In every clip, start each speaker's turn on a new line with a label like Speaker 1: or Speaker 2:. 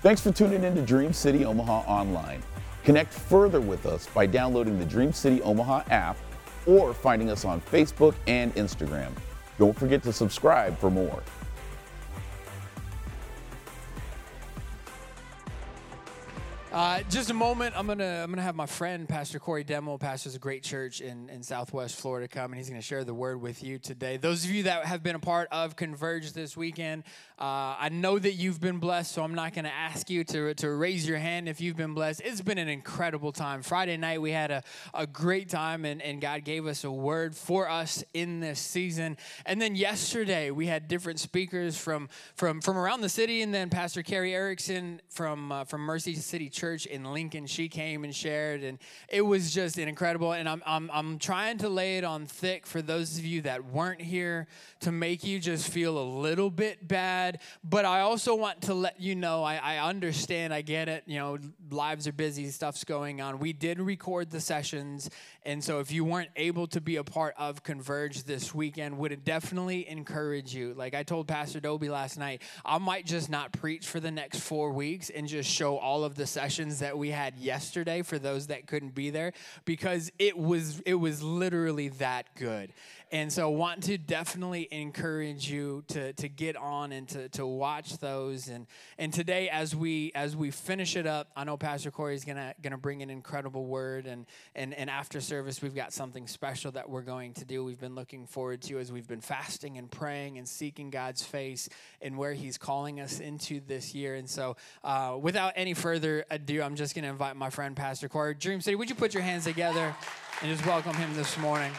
Speaker 1: Thanks for tuning in to Dream City Omaha Online. Connect further with us by downloading the Dream City Omaha app or finding us on Facebook and Instagram. Don't forget to subscribe for more.
Speaker 2: Uh, just a moment. I'm gonna I'm gonna have my friend Pastor Corey Demo, pastors a great church in, in Southwest Florida, come and he's gonna share the word with you today. Those of you that have been a part of Converge this weekend, uh, I know that you've been blessed, so I'm not gonna ask you to to raise your hand if you've been blessed. It's been an incredible time. Friday night we had a, a great time, and, and God gave us a word for us in this season. And then yesterday we had different speakers from from from around the city, and then Pastor Kerry Erickson from uh, from Mercy City church in Lincoln. She came and shared, and it was just incredible. And I'm, I'm, I'm trying to lay it on thick for those of you that weren't here to make you just feel a little bit bad. But I also want to let you know I, I understand, I get it. You know, lives are busy, stuff's going on. We did record the sessions, and so if you weren't able to be a part of Converge this weekend, would definitely encourage you. Like I told Pastor Dobie last night, I might just not preach for the next four weeks and just show all of the sessions that we had yesterday for those that couldn't be there because it was it was literally that good. And so want to definitely encourage you to, to get on and to, to watch those. And and today as we as we finish it up, I know Pastor Corey is gonna gonna bring an incredible word and and, and after service we've got something special that we're going to do. We've been looking forward to as we've been fasting and praying and seeking God's face and where He's calling us into this year. And so uh, without any further ado, I'm just gonna invite my friend Pastor Corey. Dream City, would you put your hands together and just welcome him this morning?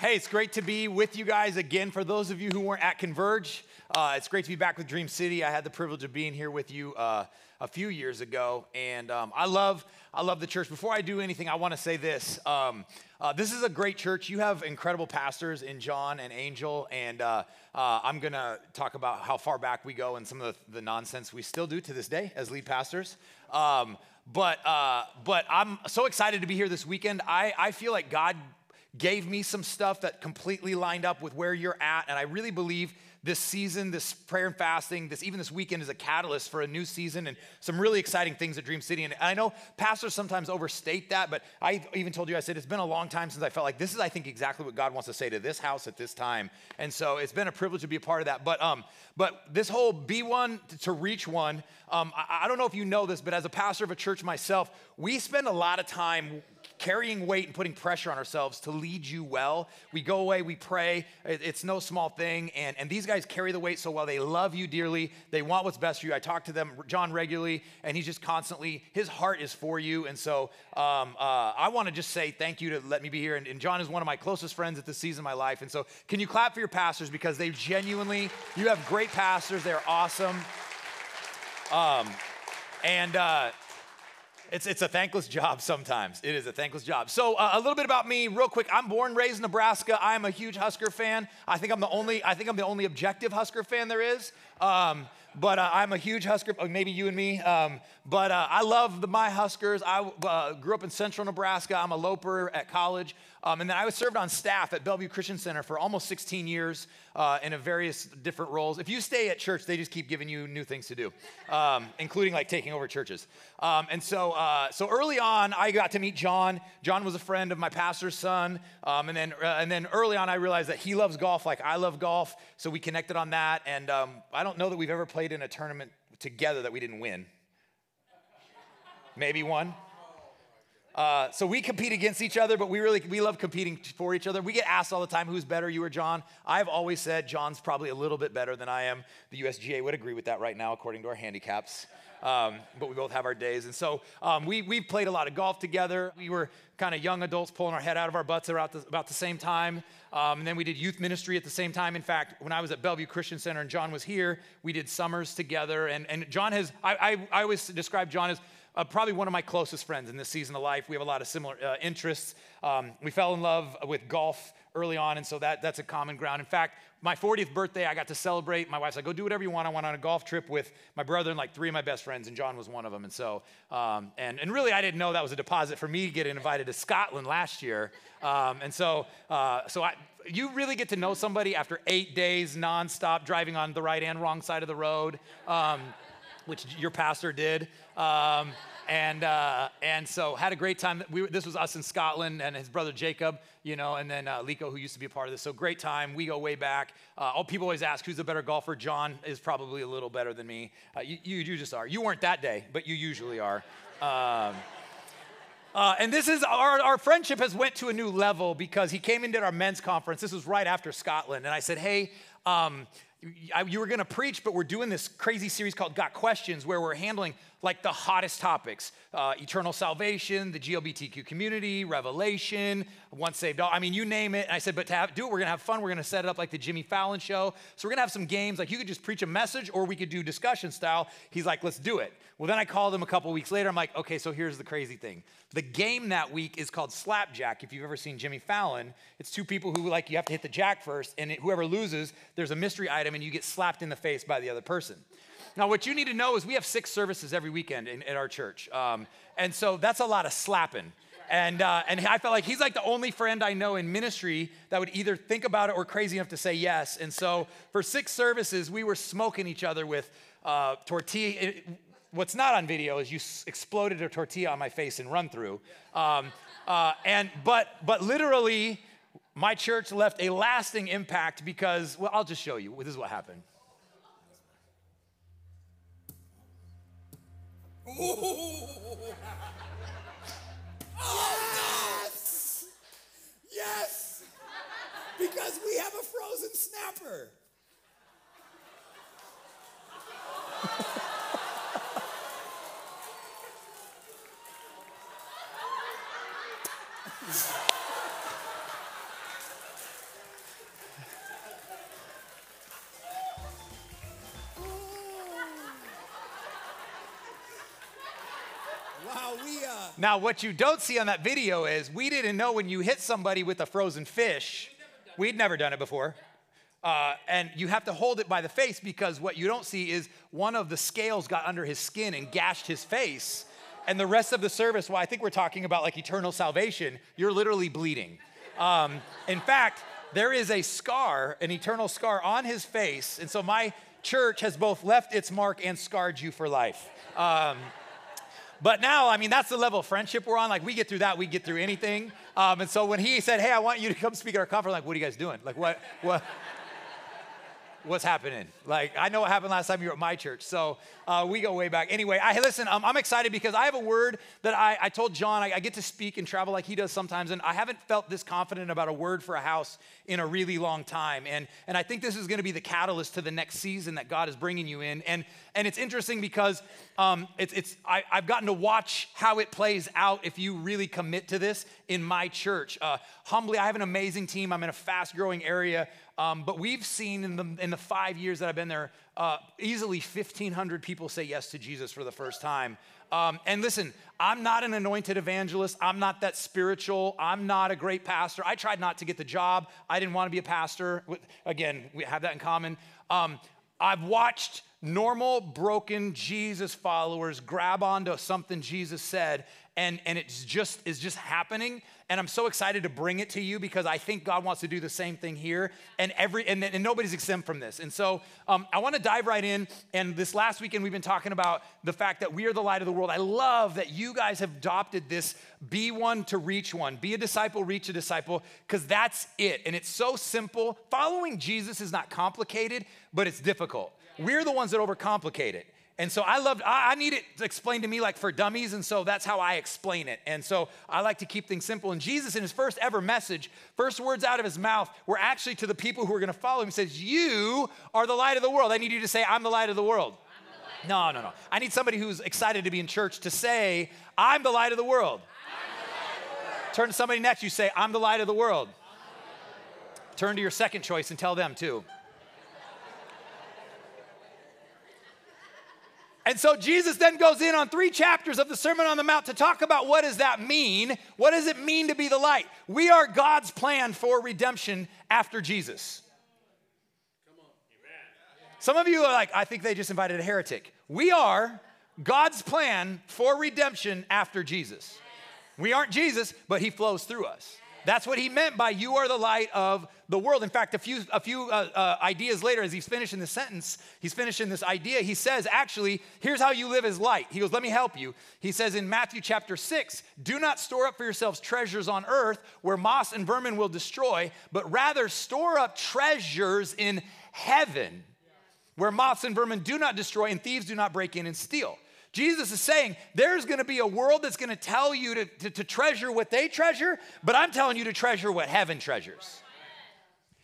Speaker 3: Hey, it's great to be with you guys again. For those of you who weren't at Converge, uh, it's great to be back with Dream City. I had the privilege of being here with you uh, a few years ago, and um, I love I love the church. Before I do anything, I want to say this. Um, uh, this is a great church. You have incredible pastors in John and Angel, and uh, uh, I'm going to talk about how far back we go and some of the, the, nonsense we still do to this day as lead pastors. Um, but uh, but I'm so excited to be here this weekend. I, I feel like God gave me some stuff that completely lined up with where you're at, and I really believe this season, this prayer and fasting, this even this weekend is a catalyst for a new season and some really exciting things at Dream City. And I know pastors sometimes overstate that, but I even told you, I said, it's been a long time since I felt like this is, I think, exactly what God wants to say to this house at this time. And so it's been a privilege to be a part of that. But um, but this whole be one to reach one, um, I, I don't know if you know this, but as a pastor of a church myself, we spend a lot of time carrying weight and putting pressure on ourselves to lead you well. We go away, we pray. It's no small thing. And, and these guys carry the weight so well. They love you dearly. They want what's best for you. I talk to them, John, regularly, and he's just constantly, his heart is for you. And so um, uh, I want to just say thank you to let me be here. And, and John is one of my closest friends at this season of my life. And so can you clap for your pastors because they genuinely, you have great pastors. They're awesome. Um, and uh, it's, it's a thankless job sometimes. It is a thankless job. So, uh, a little bit about me, real quick. I'm born, raised in Nebraska. I'm a huge Husker fan. I think I'm the only, I think I'm the only objective Husker fan there is. Um, but uh, I'm a huge Husker, uh, maybe you and me. Um, but uh, I love the, my Huskers. I uh, grew up in central Nebraska. I'm a loper at college. Um, and then I was served on staff at Bellevue Christian Center for almost 16 years uh, in various different roles. If you stay at church, they just keep giving you new things to do, um, including like taking over churches. Um, and so, uh, so early on, I got to meet John. John was a friend of my pastor's son. Um, and, then, uh, and then early on, I realized that he loves golf like I love golf. So we connected on that. And um, I don't know that we've ever played in a tournament together that we didn't win. Maybe one. Uh, so we compete against each other, but we really we love competing for each other. We get asked all the time, "Who's better, you or John?" I've always said John's probably a little bit better than I am. The USGA would agree with that right now, according to our handicaps. Um, but we both have our days, and so um, we we played a lot of golf together. We were kind of young adults pulling our head out of our butts around the, about the same time. Um, and then we did youth ministry at the same time. In fact, when I was at Bellevue Christian Center and John was here, we did summers together. And, and John has, I, I, I always describe John as uh, probably one of my closest friends in this season of life. We have a lot of similar uh, interests. Um, we fell in love with golf early on, and so that, that's a common ground. In fact, my 40th birthday, I got to celebrate. My wife's like, go do whatever you want. I went on a golf trip with my brother and like three of my best friends, and John was one of them. And so, um, and, and really, I didn't know that was a deposit for me getting invited to Scotland last year. Um, and so, uh, so I, you really get to know somebody after eight days nonstop driving on the right and wrong side of the road, um, which your pastor did. Um, and uh, and so had a great time. We, this was us in Scotland and his brother Jacob, you know, and then uh, Lico, who used to be a part of this. So great time. We go way back. Uh, all people always ask who's the better golfer. John is probably a little better than me. Uh, you, you, you just are. You weren't that day, but you usually are. Um, uh, and this is our, our friendship has went to a new level because he came into our men's conference. This was right after Scotland, and I said, "Hey, um, you were going to preach, but we're doing this crazy series called Got Questions, where we're handling like the hottest topics uh, eternal salvation, the GLBTQ community, revelation, once saved all. I mean, you name it. And I said, but to have, do it, we're going to have fun. We're going to set it up like the Jimmy Fallon show. So we're going to have some games. Like you could just preach a message or we could do discussion style. He's like, let's do it. Well, then I called him a couple weeks later. I'm like, okay, so here's the crazy thing. The game that week is called Slapjack. If you've ever seen Jimmy Fallon, it's two people who like you have to hit the jack first, and it, whoever loses, there's a mystery item, and you get slapped in the face by the other person. Now, what you need to know is we have six services every weekend in, our church. Um, and so that's a lot of slapping. And, uh, and I felt like he's like the only friend I know in ministry that would either think about it or crazy enough to say yes. And so for six services, we were smoking each other with uh, tortilla. It, what's not on video is you exploded a tortilla on my face and run through. Um, uh, and, but, but literally, my church left a lasting impact because, well, I'll just show you. This is what happened.
Speaker 4: Yes! Yes! Because we have a frozen snapper.
Speaker 3: Now, what you don't see on that video is we didn't know when you hit somebody with a frozen fish, we'd never done it before. Uh, and you have to hold it by the face because what you don't see is one of the scales got under his skin and gashed his face. And the rest of the service, well, I think we're talking about like eternal salvation, you're literally bleeding. Um, in fact, there is a scar, an eternal scar on his face. And so my church has both left its mark and scarred you for life. Um, but now, I mean, that's the level of friendship we're on. Like, we get through that, we get through anything. Um, and so when he said, "Hey, I want you to come speak at our conference," I'm like, "What are you guys doing? Like, what, what?" What's happening. Like, I know what happened last time you were at my church. So uh, we go way back. Anyway, I listen, um, I'm excited because I have a word that I, I told John I, I, get to speak and travel like he does sometimes. And I haven't felt this confident about a word for a house in a really long time. And, and I think this is going to be the catalyst to the next season that God is bringing you in. And, and it's interesting because um, it's, it's, I, have gotten to watch how it plays out if you really commit to this in my church. Uh, humbly, I have an amazing team. I'm in a fast growing area um, but we've seen in the, in the five years that I've been there, uh, easily 1,500 people say yes to Jesus for the first time. Um, and listen, I'm not an anointed evangelist. I'm not that spiritual. I'm not a great pastor. I tried not to get the job. I didn't want to be a pastor. Again, we have that in common. Um, I've watched normal, broken Jesus followers grab onto something Jesus said and, and it's just is just happening and i'm so excited to bring it to you because i think god wants to do the same thing here and every and, and nobody's exempt from this. And so um, i want to dive right in and this last weekend we've been talking about the fact that we are the light of the world. I love that you guys have adopted this be one to reach one. Be a disciple reach a disciple because that's it. And it's so simple. Following jesus is not complicated but it's difficult. We're the ones that overcomplicate it and so I loved, I, need it explained to me like for dummies, and so that's how I explain it. And so I like to keep things simple. And Jesus, in his first ever message, first words out of his mouth were actually to the people who are gonna follow him. He says, You are the light of the world. I need you to say, I'm the light of the world. No, no, no. I need somebody who's excited to be in church to say, I'm the light of the world. Turn to somebody next, you say, I'm the light of the world. Turn to your second choice and tell them too. And so Jesus then goes in on three chapters of the Sermon on the Mount to talk about what does that mean? What does it mean to be the light? We are God's plan for redemption after Jesus. Some of you are like, I think they just invited a heretic. We are God's plan for redemption after Jesus. We aren't Jesus, but he flows through us. That's what he meant by you are the light of the world. In fact, a few, a few uh, uh, ideas later, as he's finishing the sentence, he's finishing this idea. He says, actually, here's how you live as light. He goes, let me help you. He says in Matthew chapter 6, do not store up for yourselves treasures on earth where moss and vermin will destroy, but rather store up treasures in heaven where moths and vermin do not destroy and thieves do not break in and steal. Jesus is saying there's gonna be a world that's gonna tell you to, to, to, treasure what they treasure, but I'm telling you to treasure what heaven treasures.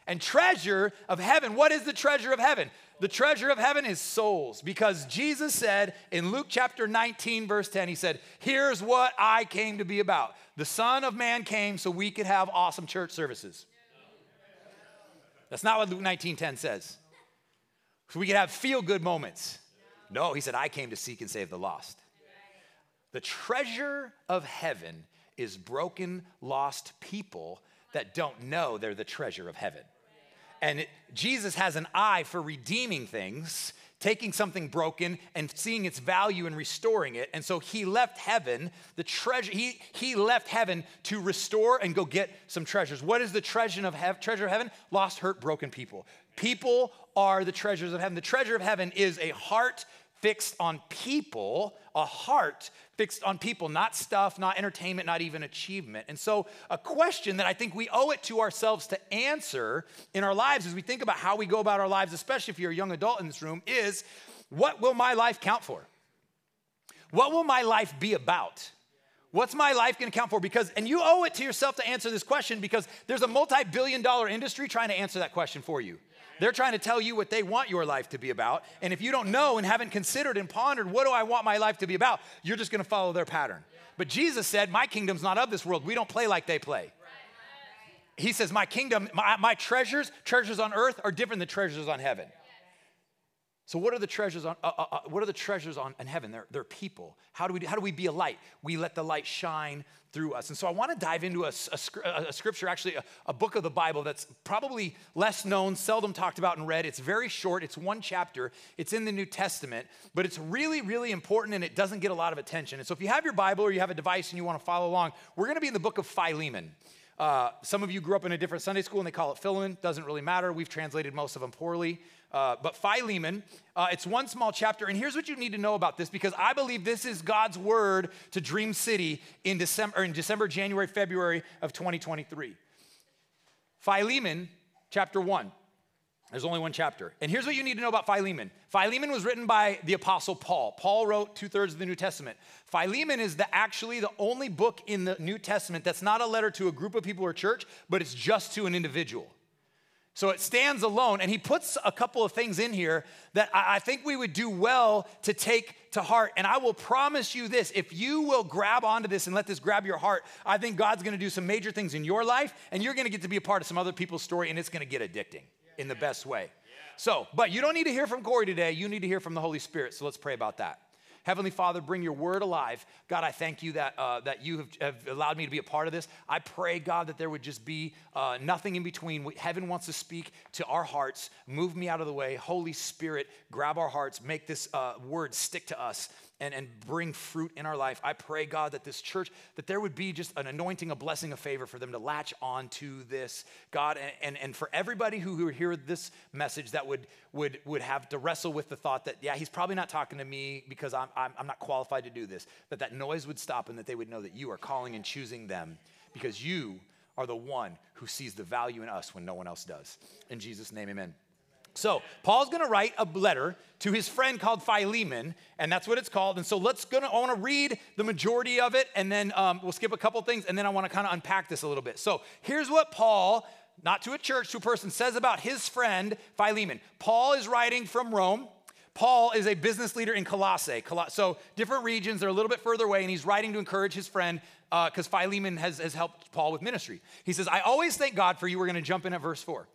Speaker 3: And treasure of heaven, what is the treasure of heaven? The treasure of heaven is souls because Jesus said in Luke chapter 19, verse 10, he said, Here's what I came to be about. The Son of Man came so we could have awesome church services. That's not what Luke 19 10 says. So we could have feel good moments. No, he said, I came to seek and save the lost. The treasure of heaven is broken, lost people that don't know they're the treasure of heaven. And it, Jesus has an eye for redeeming things, taking something broken and seeing its value and restoring it. And so he left heaven, the treasure, he, he left heaven to restore and go get some treasures. What is the treasure of, he- treasure of heaven? Lost, hurt, broken people. People are the treasures of heaven. The treasure of heaven is a heart fixed on people, a heart fixed on people, not stuff, not entertainment, not even achievement. And so, a question that I think we owe it to ourselves to answer in our lives as we think about how we go about our lives, especially if you're a young adult in this room, is what will my life count for? What will my life be about? What's my life gonna count for? Because, and you owe it to yourself to answer this question because there's a multi billion dollar industry trying to answer that question for you. They're trying to tell you what they want your life to be about. And if you don't know and haven't considered and pondered, what do I want my life to be about? You're just going to follow their pattern. But Jesus said, My kingdom's not of this world. We don't play like they play. He says, My kingdom, my, my treasures, treasures on earth are different than treasures on heaven. So what are the treasures on uh, uh, uh, what are the treasures on in heaven? They're, they're people. How do we how do we be a light? We let the light shine through us. And so I want to dive into a, a, a scripture, actually a, a, book of the Bible that's probably less known, seldom talked about and read. It's very short. It's one chapter. It's in the New Testament, but it's really really important and it doesn't get a lot of attention. And so if you have your Bible or you have a device and you want to follow along, we're going to be in the book of Philemon. Uh, some of you grew up in a different Sunday school and they call it Philemon. Doesn't really matter. We've translated most of them poorly. Uh, but Philemon, uh, it's one small chapter. And here's what you need to know about this because I believe this is God's word to Dream City in December, in December January, February of 2023. Philemon, chapter 1. There's only one chapter. And here's what you need to know about Philemon Philemon was written by the Apostle Paul. Paul wrote two thirds of the New Testament. Philemon is the, actually the only book in the New Testament that's not a letter to a group of people or church, but it's just to an individual. So it stands alone, and he puts a couple of things in here that I think we would do well to take to heart. And I will promise you this if you will grab onto this and let this grab your heart, I think God's gonna do some major things in your life, and you're gonna get to be a part of some other people's story, and it's gonna get addicting in the best way. So, but you don't need to hear from Corey today, you need to hear from the Holy Spirit. So let's pray about that. Heavenly Father, bring your word alive. God, I thank you that, uh, that you have, have, allowed me to be a part of this. I pray, God, that there would just be uh, nothing in between. Heaven wants to speak to our hearts. Move me out of the way. Holy Spirit, grab our hearts. Make this uh, word stick to us and, and bring fruit in our life. I pray, God, that this church, that there would be just an anointing, a blessing, a favor for them to latch on to this, God, and, and, and for everybody who, who hear this message that would, would, would have to wrestle with the thought that, yeah, he's probably not talking to me because I'm, I'm, I'm not qualified to do this, that that noise would stop and that they would know that you are calling and choosing them because you are the one who sees the value in us when no one else does. In Jesus' name, amen. So Paul's going to write a letter to his friend called Philemon, and that's what it's called. And so let's gonna I want to read the majority of it, and then um, we'll skip a couple things, and then I want to kind of unpack this a little bit. So here's what Paul, not to a church, to a person, says about his friend Philemon. Paul is writing from Rome. Paul is a business leader in Colossae. So different regions, they're a little bit further away, and he's writing to encourage his friend because uh, Philemon has, has helped Paul with ministry. He says, I always thank God for you. We're going to jump in at verse 4.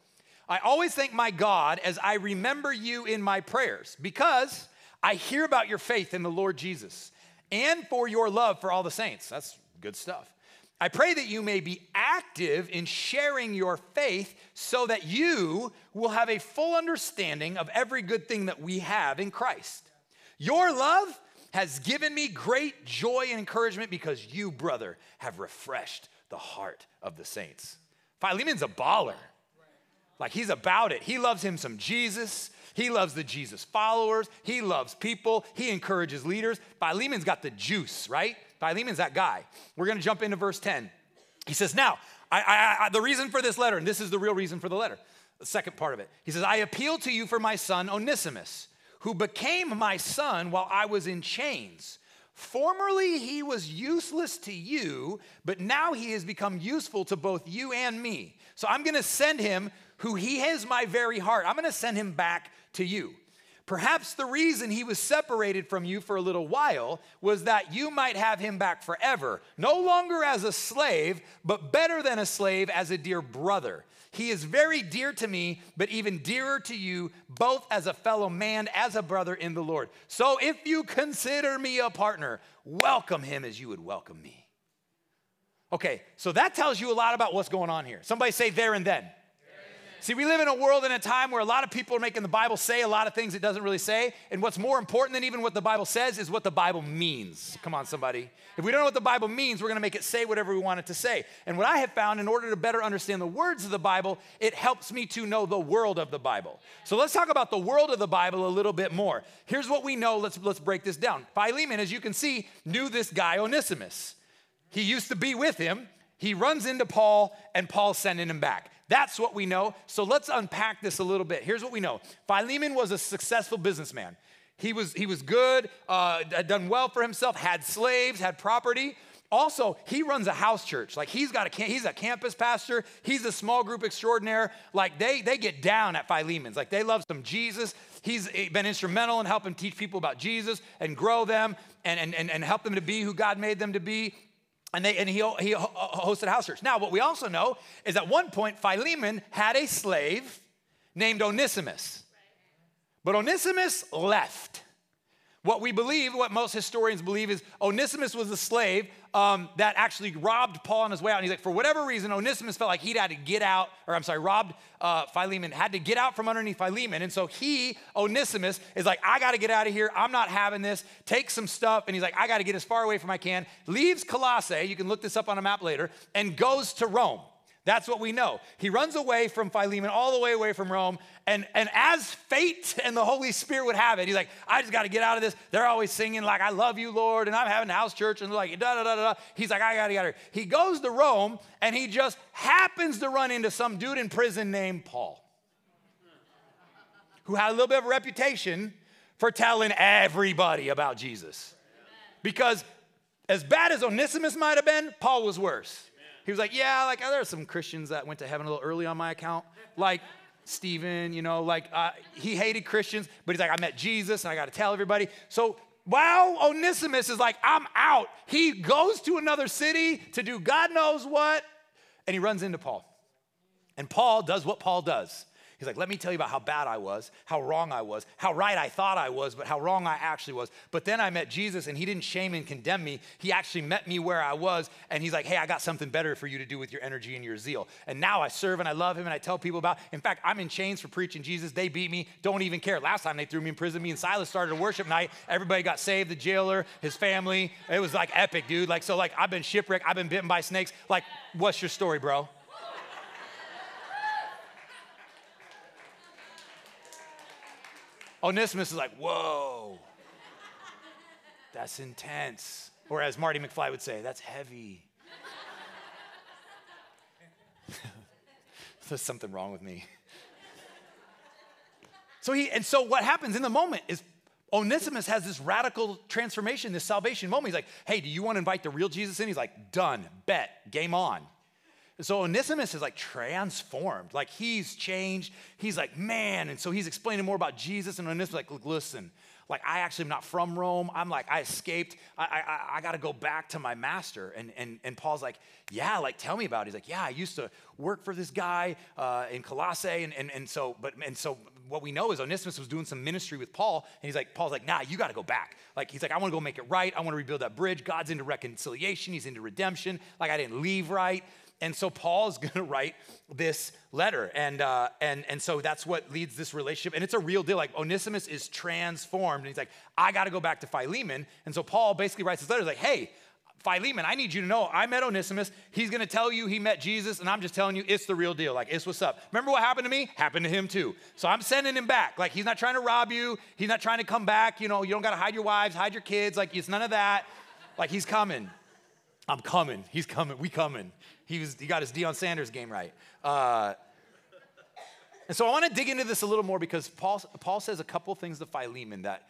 Speaker 3: I always thank my God as I remember you in my prayers because I hear about your faith in the Lord Jesus and for your love for all the saints. That's good stuff. I pray that you may be active in sharing your faith so that you will have a full understanding of every good thing that we have in Christ. Your love has given me great joy and encouragement because you, brother, have refreshed the heart of the saints. Philemon's a baller. Like he's about it. He loves him some Jesus. He loves the Jesus followers. He loves people. He encourages leaders. Philemon's got the juice, right? Philemon's that guy. We're going to jump into verse 10. He says, Now, I, I, I, the reason for this letter, and this is the real reason for the letter, the second part of it. He says, I appeal to you for my son Onesimus, who became my son while I was in chains. Formerly he was useless to you, but now he has become useful to both you and me. So I'm going to send him, who he has my very heart, I'm going to send him back to you. Perhaps the reason he was separated from you for a little while was that you might have him back forever, no longer as a slave, but better than a slave, as a dear brother. He is very dear to me, but even dearer to you, both as a fellow man, as a brother in the Lord. So if you consider me a partner, welcome him as you would welcome me. Okay, so that tells you a lot about what's going on here. Somebody say there and then. See, we live in a world and a time where a lot of people are making the Bible say a lot of things it doesn't really say. And what's more important than even what the Bible says is what the Bible means. Come on, somebody. If we don't know what the Bible means, we're going to make it say whatever we want it to say. And what I have found, in order to better understand the words of the Bible, it helps me to know the world of the Bible. So let's talk about the world of the Bible a little bit more. Here's what we know. Let's, let's break this down. Philemon, as you can see, knew this guy, Onesimus. He used to be with him. He runs into Paul, and Paul's sending him back. That's what we know. So let's unpack this a little bit. Here's what we know Philemon was a successful businessman. He was, he was good, uh, had done well for himself, had slaves, had property. Also, he runs a house church. Like he's got a he's a campus pastor. He's a small group extraordinaire. Like they they get down at Philemon's. Like they love some Jesus. He's been instrumental in helping teach people about Jesus and grow them and, and, and, and help them to be who God made them to be. And, they, and he, he hosted house church. Now, what we also know is at one point, Philemon had a slave named Onesimus. But Onesimus left. What we believe, what most historians believe, is Onesimus was a slave um, that actually robbed Paul on his way out. And he's like, for whatever reason, Onesimus felt like he'd had to get out, or I'm sorry, robbed uh, Philemon, had to get out from underneath Philemon. And so he, Onesimus, is like, I got to get out of here. I'm not having this. Takes some stuff, and he's like, I got to get as far away from I can. Leaves Colossae, you can look this up on a map later, and goes to Rome. That's what we know. He runs away from Philemon, all the way away from Rome. And, and as fate and the Holy Spirit would have it, he's like, I just got to get out of this. They're always singing, like, I love you, Lord, and I'm having house church, and they're like, da da da da. He's like, I got to get here. He goes to Rome, and he just happens to run into some dude in prison named Paul, who had a little bit of a reputation for telling everybody about Jesus. Because as bad as Onesimus might have been, Paul was worse. He was like, Yeah, like there are some Christians that went to heaven a little early on my account. Like, Stephen, you know, like uh, he hated Christians, but he's like, I met Jesus and I got to tell everybody. So wow, Onesimus is like, I'm out. He goes to another city to do God knows what, and he runs into Paul. And Paul does what Paul does. He's like, let me tell you about how bad I was, how wrong I was, how right I thought I was, but how wrong I actually was. But then I met Jesus and he didn't shame and condemn me. He actually met me where I was. And he's like, hey, I got something better for you to do with your energy and your zeal. And now I serve and I love him and I tell people about. In fact, I'm in chains for preaching Jesus. They beat me, don't even care. Last time they threw me in prison, me and Silas started a worship night. Everybody got saved, the jailer, his family. It was like epic, dude. Like, so like I've been shipwrecked, I've been bitten by snakes. Like, what's your story, bro? Onesimus is like, whoa, that's intense. Or as Marty McFly would say, that's heavy. There's something wrong with me. So he, and so what happens in the moment is Onesimus has this radical transformation, this salvation moment. He's like, hey, do you want to invite the real Jesus in? He's like, done, bet, game on. So Onesimus is like transformed, like he's changed. He's like, man. And so he's explaining more about Jesus. And Onesimus like, look, listen, Like, I actually am not from Rome. I'm like, I escaped. I, I, I got to go back to my master. And, and, and Paul's like, yeah, like, tell me about it. He's like, yeah, I used to work for this guy uh, in Colossae. And, and, and so, but, and so what we know is Onesimus was doing some ministry with Paul. And he's like, Paul's like, nah, you got to go back. Like, he's like, I want to go make it right. I want to rebuild that bridge. God's into reconciliation. He's into redemption. Like, I didn't leave right. And so Paul is going to write this letter, and uh, and and so that's what leads this relationship, and it's a real deal. Like Onesimus is transformed, and he's like, I got to go back to Philemon, and so Paul basically writes this letter, like, Hey, Philemon, I need you to know I met Onesimus. He's going to tell you he met Jesus, and I'm just telling you it's the real deal. Like it's what's up. Remember what happened to me? Happened to him too. So I'm sending him back. Like he's not trying to rob you. He's not trying to come back. You know, you don't got to hide your wives, hide your kids. Like it's none of that. Like he's coming. I'm coming. He's coming. We coming. He, was, he got his Deion Sanders game right. Uh, and so I want to dig into this a little more because Paul, Paul says a couple things to Philemon that,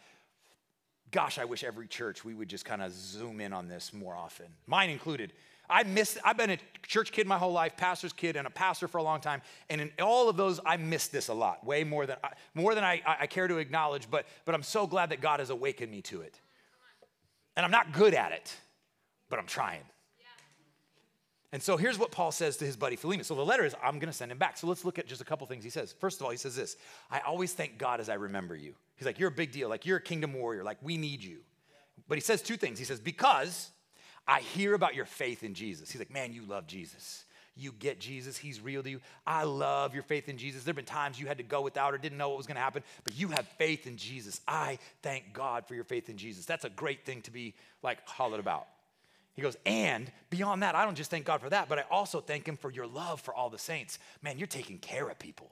Speaker 3: gosh, I wish every church we would just kind of zoom in on this more often, mine included. I miss, I've been a church kid my whole life, pastor's kid, and a pastor for a long time. And in all of those, I miss this a lot, way more than, more than I, I care to acknowledge. But, but I'm so glad that God has awakened me to it. And I'm not good at it, but I'm trying. And so here's what Paul says to his buddy Philemon. So the letter is, I'm going to send him back. So let's look at just a couple things he says. First of all, he says this I always thank God as I remember you. He's like, You're a big deal. Like, you're a kingdom warrior. Like, we need you. But he says two things. He says, Because I hear about your faith in Jesus. He's like, Man, you love Jesus. You get Jesus. He's real to you. I love your faith in Jesus. There have been times you had to go without or didn't know what was going to happen, but you have faith in Jesus. I thank God for your faith in Jesus. That's a great thing to be like hollered about. He goes, and beyond that, I don't just thank God for that, but I also thank Him for your love for all the saints. Man, you're taking care of people.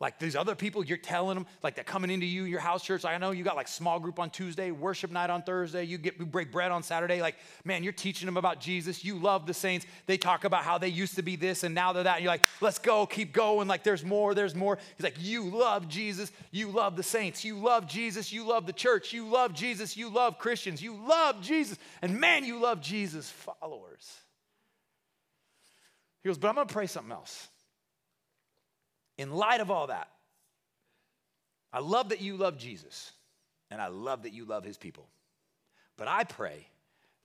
Speaker 3: Like these other people, you're telling them, like they're coming into you, your house church. I know you got like small group on Tuesday, worship night on Thursday. You get you break bread on Saturday. Like, man, you're teaching them about Jesus. You love the saints. They talk about how they used to be this and now they're that. And you're like, let's go, keep going. Like, there's more, there's more. He's like, you love Jesus. You love the saints. You love Jesus. You love the church. You love Jesus. You love Christians. You love Jesus. And man, you love Jesus followers. He goes, but I'm to pray something else in light of all that, I love that you love Jesus and I love that you love his people. But I pray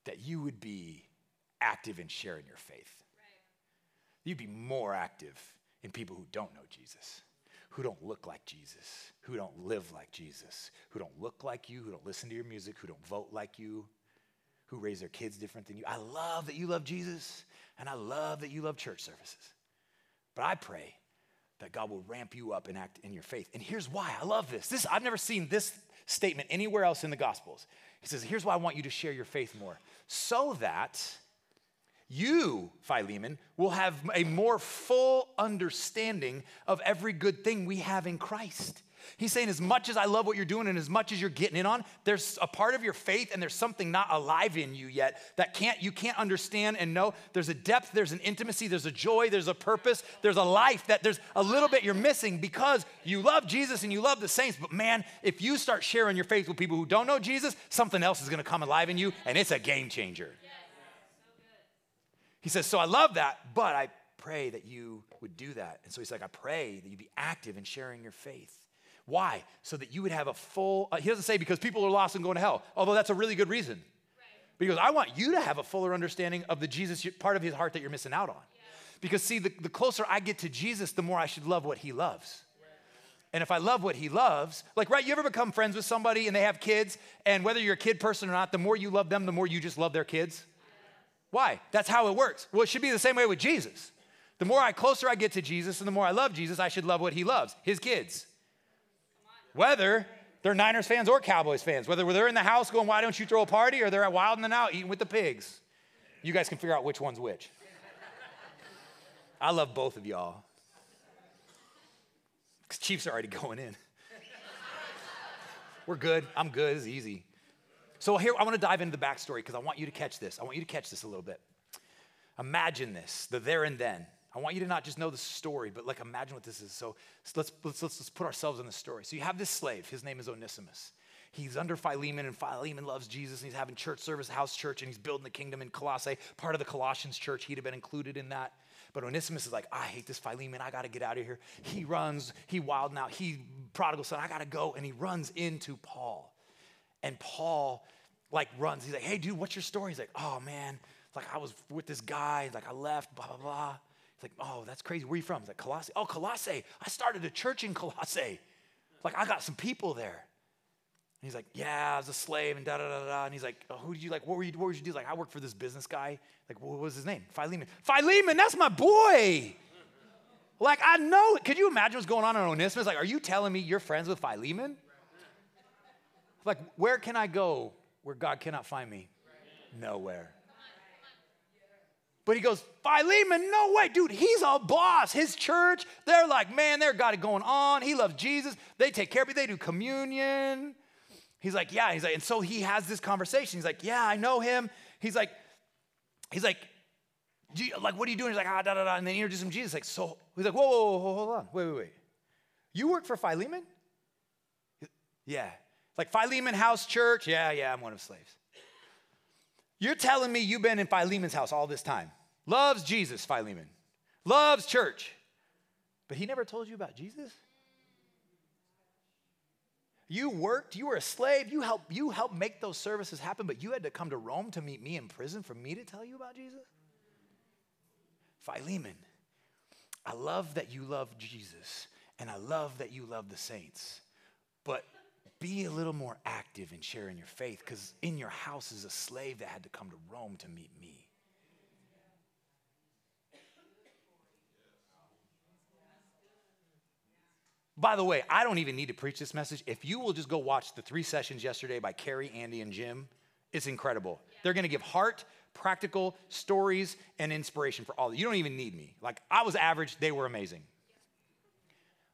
Speaker 3: that you would be active in sharing your faith. You'd be more active in people who don't know Jesus, who don't look like Jesus, who don't live like Jesus, who don't look like you, who don't listen to your music, who don't vote like you, who raise their kids different than you. I love that you love Jesus and I love that you love church services. But I pray that God will ramp you up and act in your faith. And here's why I love this. This I've never seen this statement anywhere else in the Gospels. He says, Here's why I want you to share your faith more. So that you, Philemon, will have a more full understanding of every good thing we have in Christ. He's saying, as much as I love what you're doing and as much as you're getting in on, there's a part of your faith and there's something not alive in you yet that can't you can't understand and know. There's a depth, there's an intimacy, there's a joy, there's a purpose, there's a life that there's a little bit you're missing because you love Jesus and you love the saints. But man, if you start sharing your faith with people who don't know Jesus, something else is gonna come alive in you, and it's a game changer. He says, So I love that, but I pray that you would do that. And so he's like, I pray that you be active in sharing your faith. Why? So that you would have a full, uh, he doesn't say because people are lost and going to hell, although that's a really good reason. Right. Because I want you to have a fuller understanding of the Jesus part of his heart that you're missing out on. Yeah. Because, see, the, the closer I get to Jesus, the more I should love what he loves. And if I love what he loves, like, right, you ever become friends with somebody and they have kids, and whether you're a kid person or not, the more you love them, the more you just love their kids? Why? That's how it works. Well, it should be the same way with Jesus. The more I closer I get to Jesus and the more I love Jesus, I should love what he loves, his kids whether they're Niners fans or Cowboys fans, whether they're in the house going, Why don't you throw a party? or they're at Wild and Out eating with the pigs. You guys can figure out which one's which. I love both of y'all. Because Chiefs are already going in. We're good. I'm good. It's easy. So here, I want to dive into the backstory because I want you to catch this. I want you to catch this a little bit. Imagine this the there and then. I want you to not just know the story, but like imagine what this is. So, let's, let's, let's, let's put ourselves in the story. So you have this slave, his name is Onesimus. He's under Philemon, and Philemon loves Jesus, and he's having church service, house church, and he's building the kingdom in Colossae, part of the Colossians church. He'd have been included in that. But Onesimus is like, I hate this Philemon. I got to get out of here. He runs, he wild now. He prodigal son, I got to go. And he runs into Paul. And Paul like runs. He's like, hey, dude, what's your story? He's like, oh man, it's like I was with this guy, like I left, blah, blah, blah. He's like, oh, that's crazy. Where are you from? He's like, Colossae. Oh, Colossae. I started a church in Colossae. Like, I got some people there. And he's like, yeah, I was a slave and da da da da. And he's like, oh, who did you like? What were you? What were you do? Like, I worked for this business guy. Like, what was his name? Philemon. Philemon, that's my boy. Like, I know. Could you imagine what's going on in Onesimus? Like, are you telling me you're friends with Philemon? Like, where can I go where God cannot find me? Nowhere. But he goes, Philemon, no way, dude, he's a boss. His church, they're like, man, they're got it going on. He loves Jesus. They take care of me. They do communion. He's like, yeah. He's like, and so he has this conversation. He's like, yeah, I know him. He's like, he's like, like, what are you doing? He's like, ah, da, da, da. And then he introduces him to Jesus. Like, so, he's like, whoa, whoa, whoa, hold on. Wait, wait, wait. You work for Philemon? Yeah. Like Philemon House Church? Yeah, yeah, I'm one of slaves. You're telling me you've been in Philemon's house all this time. Loves Jesus, Philemon. Loves church. But he never told you about Jesus? You worked, you were a slave, you helped, you helped make those services happen, but you had to come to Rome to meet me in prison for me to tell you about Jesus? Philemon, I love that you love Jesus, and I love that you love the saints, but be a little more active in sharing your faith because in your house is a slave that had to come to Rome to meet me. By the way, I don't even need to preach this message. If you will just go watch the three sessions yesterday by Carrie, Andy, and Jim, it's incredible. They're gonna give heart, practical stories, and inspiration for all. You don't even need me. Like, I was average, they were amazing.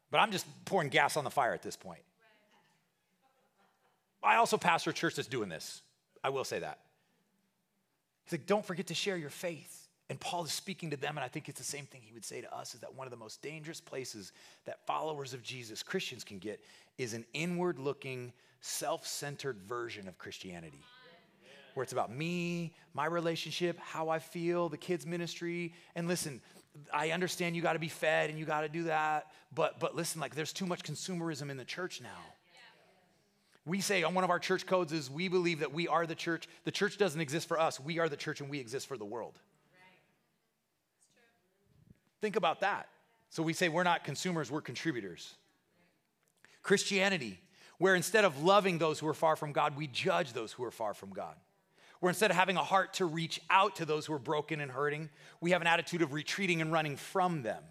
Speaker 3: But I'm just pouring gas on the fire at this point. I also pastor a church that's doing this. I will say that. He's like, don't forget to share your faith. And Paul is speaking to them, and I think it's the same thing he would say to us is that one of the most dangerous places that followers of Jesus, Christians, can get is an inward looking, self centered version of Christianity. Where it's about me, my relationship, how I feel, the kids' ministry. And listen, I understand you got to be fed and you got to do that, but but listen, like there's too much consumerism in the church now. We say on one of our church codes is we believe that we are the church. The church doesn't exist for us. We are the church and we exist for the world. Think about that. So we say we're not consumers, we're contributors. Christianity, where instead of loving those who are far from God, we judge those who are far from God. Where instead of having a heart to reach out to those who are broken and hurting, we have an attitude of retreating and running from them.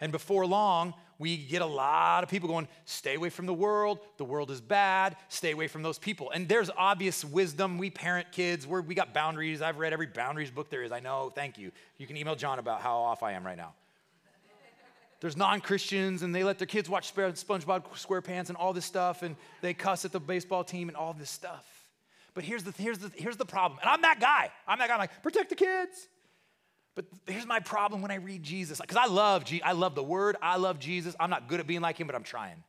Speaker 3: And before long, we get a lot of people going, stay away from the world. The world is bad. Stay away from those people. And there's obvious wisdom. We parent kids. We're, we got boundaries. I've read every boundaries book there is. I know. Thank you. You can email John about how off I am right now. There's non Christians, and they let their kids watch SpongeBob SquarePants and all this stuff, and they cuss at the baseball team and all this stuff. But here's the, here's the, here's the problem. And I'm that guy. I'm that guy. I'm like, protect the kids. But here's my problem when I read Jesus, because I love Je- I love the word, I love Jesus. I'm not good at being like him, but I'm trying.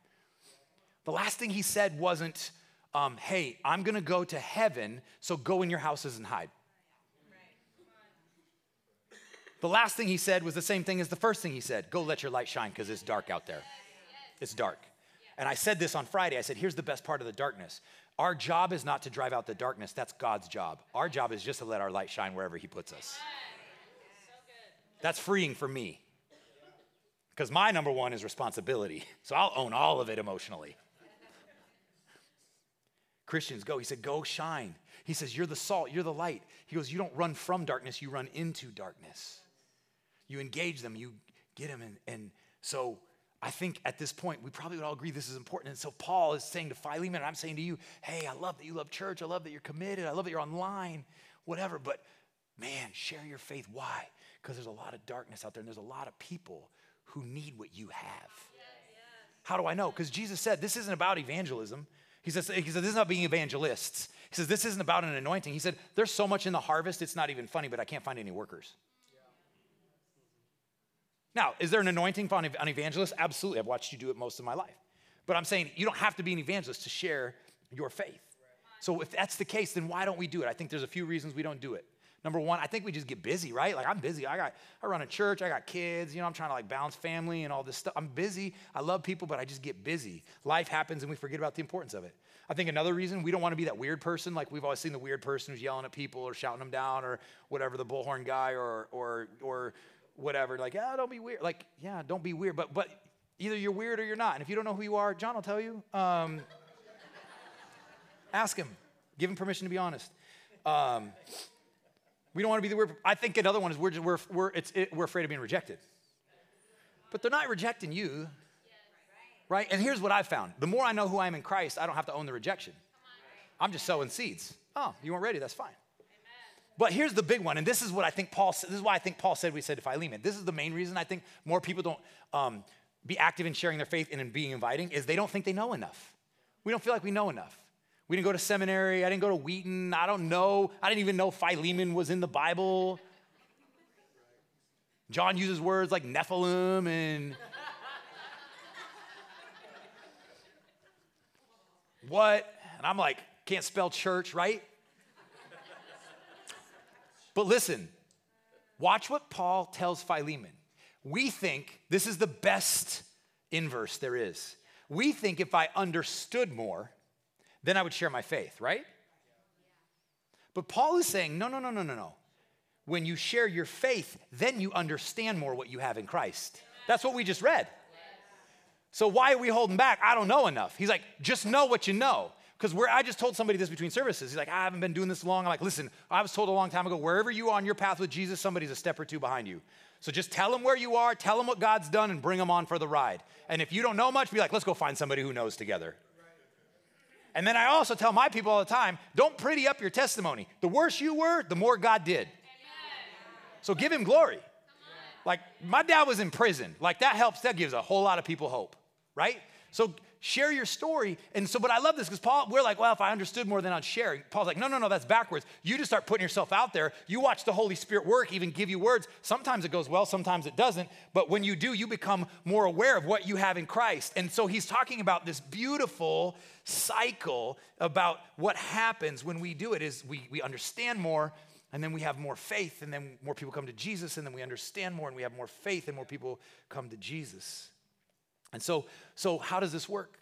Speaker 3: The last thing he said wasn't, um, "Hey, I'm gonna go to heaven, so go in your houses and hide." The last thing he said was the same thing as the first thing he said go let your light shine because it's dark out there. It's dark. And I said this on Friday. I said, here's the best part of the darkness. Our job is not to drive out the darkness, that's God's job. Our job is just to let our light shine wherever he puts us. That's freeing for me. Because my number one is responsibility. So I'll own all of it emotionally. Christians, go. He said, go shine. He says, you're the salt, you're the light. He goes, you don't run from darkness, you run into darkness. You engage them, you get them. And, and so I think at this point, we probably would all agree this is important. And so Paul is saying to Philemon, and I'm saying to you, hey, I love that you love church. I love that you're committed. I love that you're online, whatever. But man, share your faith. Why? Because there's a lot of darkness out there and there's a lot of people who need what you have. How do I know? Because Jesus said this isn't about evangelism. He says, he said, this is not being evangelists. He says, this isn't about an anointing. He said, there's so much in the harvest, it's not even funny, but I can't find any workers. Now, is there an anointing on an evangelist? Absolutely. I've watched you do it most of my life. But I'm saying you don't have to be an evangelist to share your faith. So if that's the case, then why don't we do it? I think there's a few reasons we don't do it. Number one, I think we just get busy, right? Like I'm busy. I got I run a church, I got kids, you know, I'm trying to like balance family and all this stuff. I'm busy. I love people, but I just get busy. Life happens and we forget about the importance of it. I think another reason we don't want to be that weird person, like we've always seen the weird person who's yelling at people or shouting them down or whatever, the bullhorn guy or or or whatever. Like, yeah, don't be weird. Like, yeah, don't be weird. But but either you're weird or you're not. And if you don't know who you are, John will tell you. Um, ask him. Give him permission to be honest. Um, we don't want to be the weird. I think another one is we're, just, we're, we're, it's, it, we're afraid of being rejected. But they're not rejecting you, right? And here's what I found the more I know who I am in Christ, I don't have to own the rejection. I'm just sowing seeds. Oh, you weren't ready, that's fine. But here's the big one, and this is what I think Paul. This is why I think Paul said we said to Philemon. This is the main reason I think more people don't um, be active in sharing their faith and in being inviting is they don't think they know enough. We don't feel like we know enough. We didn't go to seminary. I didn't go to Wheaton. I don't know. I didn't even know Philemon was in the Bible. John uses words like Nephilim and what? And I'm like, can't spell church, right? But listen, watch what Paul tells Philemon. We think this is the best inverse there is. We think if I understood more, then I would share my faith, right? But Paul is saying, no, no, no, no, no, no. When you share your faith, then you understand more what you have in Christ. That's what we just read. So why are we holding back? I don't know enough. He's like, just know what you know. Because where I just told somebody this between services. He's like, I haven't been doing this long. I'm like, listen, I was told a long time ago, wherever you are on your path with Jesus, somebody's a step or two behind you. So just tell them where you are, tell them what God's done, and bring them on for the ride. And if you don't know much, be like, let's go find somebody who knows together. And then I also tell my people all the time don't pretty up your testimony. The worse you were, the more God did. So give him glory. Like my dad was in prison. Like that helps, that gives a whole lot of people hope, right? So share your story. And so, but I love this because Paul, we're like, well, if I understood more, then I'd share. Paul's like, no, no, no, that's backwards. You just start putting yourself out there. You watch the Holy Spirit work, even give you words. Sometimes it goes well, sometimes it doesn't. But when you do, you become more aware of what you have in Christ. And so he's talking about this beautiful cycle about what happens when we do it is we, we understand more and then we have more faith and then more people come to jesus and then we understand more and we have more faith and more people come to jesus and so, so how does this work?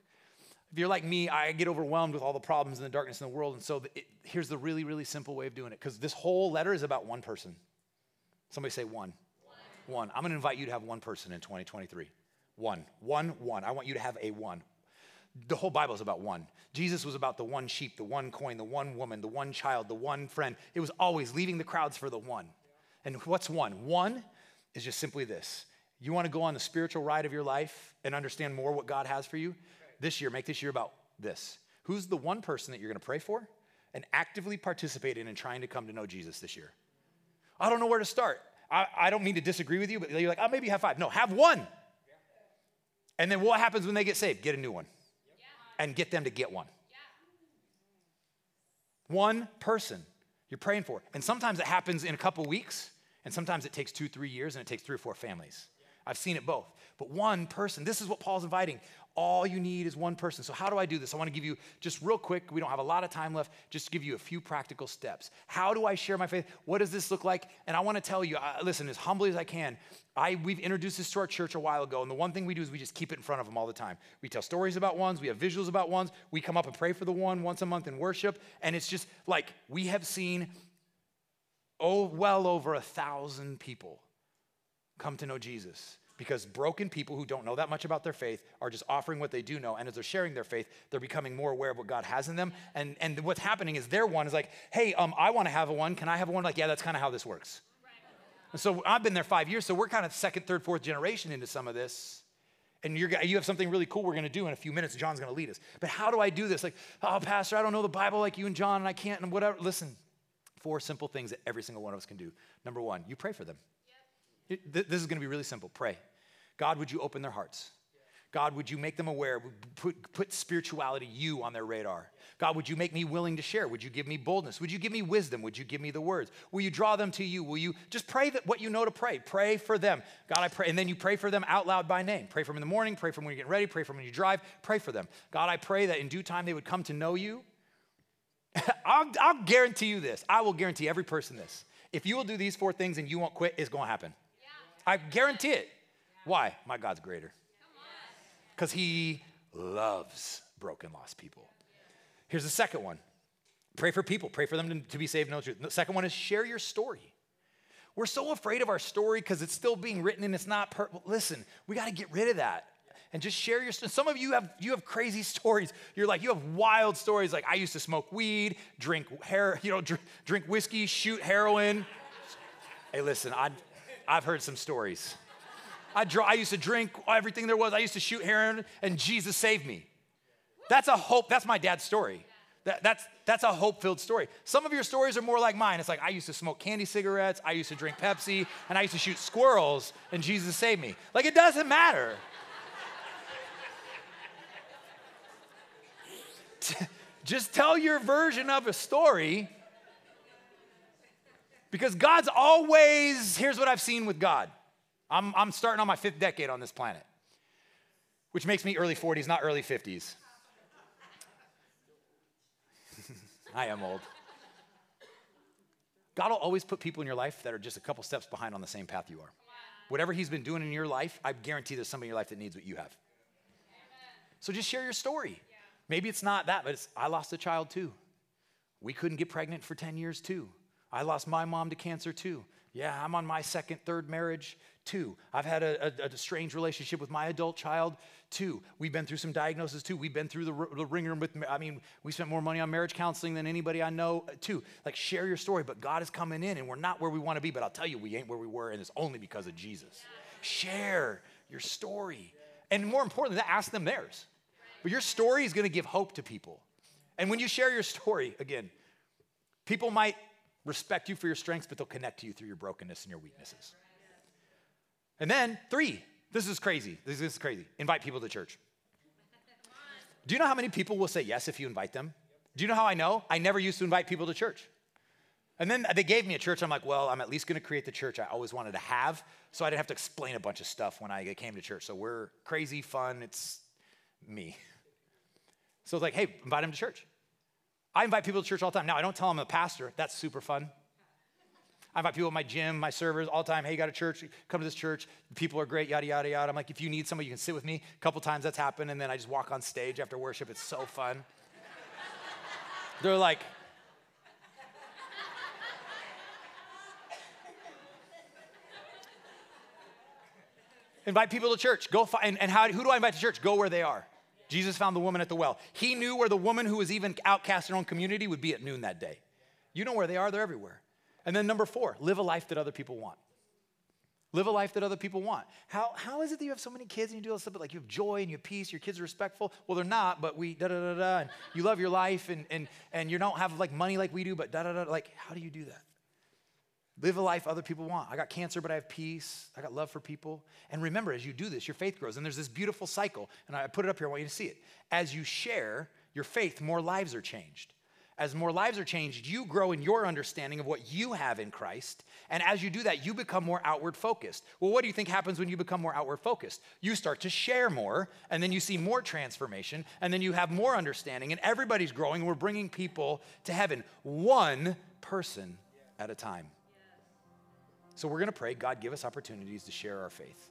Speaker 3: If you're like me, I get overwhelmed with all the problems and the darkness in the world. And so it, here's the really, really simple way of doing it because this whole letter is about one person. Somebody say one. One. one. I'm going to invite you to have one person in 2023. One. One, one. I want you to have a one. The whole Bible is about one. Jesus was about the one sheep, the one coin, the one woman, the one child, the one friend. It was always leaving the crowds for the one. And what's one? One is just simply this you want to go on the spiritual ride of your life and understand more what God has for you? This year, make this year about this. Who's the one person that you're going to pray for and actively participate in and trying to come to know Jesus this year? I don't know where to start. I, I don't mean to disagree with you, but you're like, oh, maybe have five. No, have one. And then what happens when they get saved? Get a new one and get them to get one. One person you're praying for. And sometimes it happens in a couple weeks, and sometimes it takes two, three years, and it takes three or four families. I've seen it both. But one person, this is what Paul's inviting. All you need is one person. So, how do I do this? I want to give you just real quick, we don't have a lot of time left, just give you a few practical steps. How do I share my faith? What does this look like? And I want to tell you, uh, listen, as humbly as I can, I, we've introduced this to our church a while ago, and the one thing we do is we just keep it in front of them all the time. We tell stories about ones, we have visuals about ones, we come up and pray for the one once a month in worship, and it's just like we have seen, oh, well over a thousand people come to know Jesus because broken people who don't know that much about their faith are just offering what they do know. And as they're sharing their faith, they're becoming more aware of what God has in them. And, and what's happening is their one is like, hey, um, I want to have a one. Can I have a one? Like, yeah, that's kind of how this works. And so I've been there five years, so we're kind of second, third, fourth generation into some of this. And you're, you have something really cool we're going to do in a few minutes. John's going to lead us. But how do I do this? Like, oh, Pastor, I don't know the Bible like you and John, and I can't, and whatever. Listen, four simple things that every single one of us can do. Number one, you pray for them. Yep. This is going to be really simple. Pray. God, would you open their hearts? God, would you make them aware? Put, put spirituality, you, on their radar. God, would you make me willing to share? Would you give me boldness? Would you give me wisdom? Would you give me the words? Will you draw them to you? Will you just pray that what you know to pray? Pray for them. God, I pray. And then you pray for them out loud by name. Pray for them in the morning. Pray for them when you're getting ready. Pray for them when you drive. Pray for them. God, I pray that in due time they would come to know you. I'll, I'll guarantee you this. I will guarantee every person this. If you will do these four things and you won't quit, it's gonna happen. I guarantee it. Why? My God's greater. Because He loves broken, lost people. Here's the second one pray for people, pray for them to, to be saved the truth. The second one is share your story. We're so afraid of our story because it's still being written and it's not per- listen, we got to get rid of that and just share your story. Some of you have you have crazy stories. You're like you have wild stories like I used to smoke weed, drink hair, you know, drink, drink whiskey, shoot heroin. hey, listen, I I've heard some stories. I, draw, I used to drink everything there was. I used to shoot heroin, and Jesus saved me. That's a hope. That's my dad's story. That, that's, that's a hope filled story. Some of your stories are more like mine. It's like I used to smoke candy cigarettes, I used to drink Pepsi, and I used to shoot squirrels, and Jesus saved me. Like it doesn't matter. Just tell your version of a story because God's always, here's what I've seen with God. I'm, I'm starting on my fifth decade on this planet, which makes me early 40s, not early 50s. I am old. God will always put people in your life that are just a couple steps behind on the same path you are. Whatever He's been doing in your life, I guarantee there's somebody in your life that needs what you have. So just share your story. Maybe it's not that, but it's I lost a child too. We couldn't get pregnant for 10 years too. I lost my mom to cancer too. Yeah, I'm on my second, third marriage too. I've had a, a, a, strange relationship with my adult child too. We've been through some diagnoses too. We've been through the, the ringer with, I mean, we spent more money on marriage counseling than anybody I know uh, too. Like, share your story, but God is coming in and we're not where we want to be, but I'll tell you, we ain't where we were, and it's only because of Jesus. Share your story. And more importantly, ask them theirs. But your story is going to give hope to people. And when you share your story, again, people might respect you for your strengths, but they'll connect to you through your brokenness and your weaknesses. And then, three, this is crazy. This is crazy. Invite people to church. Do you know how many people will say yes if you invite them? Do you know how I know? I never used to invite people to church. And then they gave me a church. I'm like, well, I'm at least going to create the church I always wanted to have. So I didn't have to explain a bunch of stuff when I came to church. So we're crazy, fun. It's me. So it's like, hey, invite them to church. I invite people to church all the time. Now, I don't tell them I'm a pastor. That's super fun. I invite people at my gym, my servers all the time. Hey, you got a church? Come to this church. People are great, yada, yada, yada. I'm like, if you need somebody, you can sit with me. A couple times that's happened. And then I just walk on stage after worship. It's so fun. They're like, invite people to church. Go find, and, and how, who do I invite to church? Go where they are. Jesus found the woman at the well. He knew where the woman who was even outcast in her own community would be at noon that day. You know where they are, they're everywhere. And then number four, live a life that other people want. Live a life that other people want. How, how is it that you have so many kids and you do all this stuff, but like you have joy and you have peace, your kids are respectful? Well, they're not, but we da da da da, and you love your life and, and, and you don't have like money like we do, but da da da. Like, how do you do that? Live a life other people want. I got cancer, but I have peace. I got love for people. And remember, as you do this, your faith grows. And there's this beautiful cycle. And I put it up here, I want you to see it. As you share your faith, more lives are changed. As more lives are changed, you grow in your understanding of what you have in Christ. And as you do that, you become more outward focused. Well, what do you think happens when you become more outward focused? You start to share more, and then you see more transformation, and then you have more understanding, and everybody's growing. We're bringing people to heaven, one person at a time. So we're going to pray, God, give us opportunities to share our faith.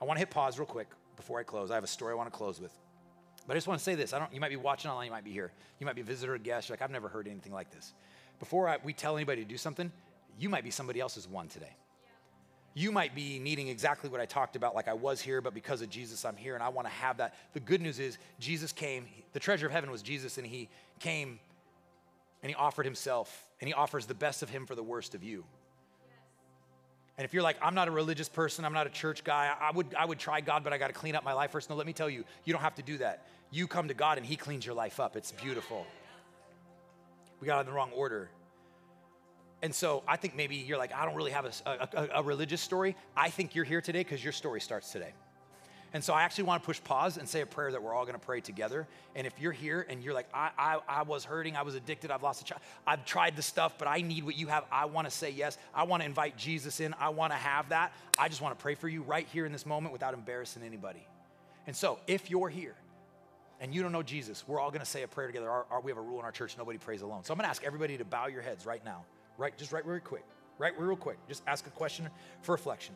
Speaker 3: I want to hit pause real quick before I close. I have a story I want to close with. But I just want to say this. I don't, you might be watching online, you might be here. You might be a visitor a guest. You're like, I've never heard anything like this. Before I, we tell anybody to do something, you might be somebody else's one today. You might be needing exactly what I talked about, like I was here, but because of Jesus, I'm here and I want to have that. The good news is, Jesus came, the treasure of heaven was Jesus, and he came and he offered himself, and he offers the best of him for the worst of you. And if you're like, I'm not a religious person, I'm not a church guy, I would, I would try God, but I got to clean up my life first. No, let me tell you, you don't have to do that. You come to God and He cleans your life up. It's beautiful. We got in the wrong order. And so I think maybe you're like, I don't really have a, a, a religious story. I think you're here today because your story starts today. And so I actually want to push pause and say a prayer that we're all going to pray together. And if you're here and you're like, I, I, I was hurting, I was addicted, I've lost a child, I've tried the stuff, but I need what you have. I want to say yes. I want to invite Jesus in. I want to have that. I just want to pray for you right here in this moment without embarrassing anybody. And so if you're here and you don't know Jesus, we're all going to say a prayer together. Our, our, we have a rule in our church nobody prays alone. So I'm going to ask everybody to bow your heads right now, right, just right real quick. right? Real quick, just ask a question for reflection.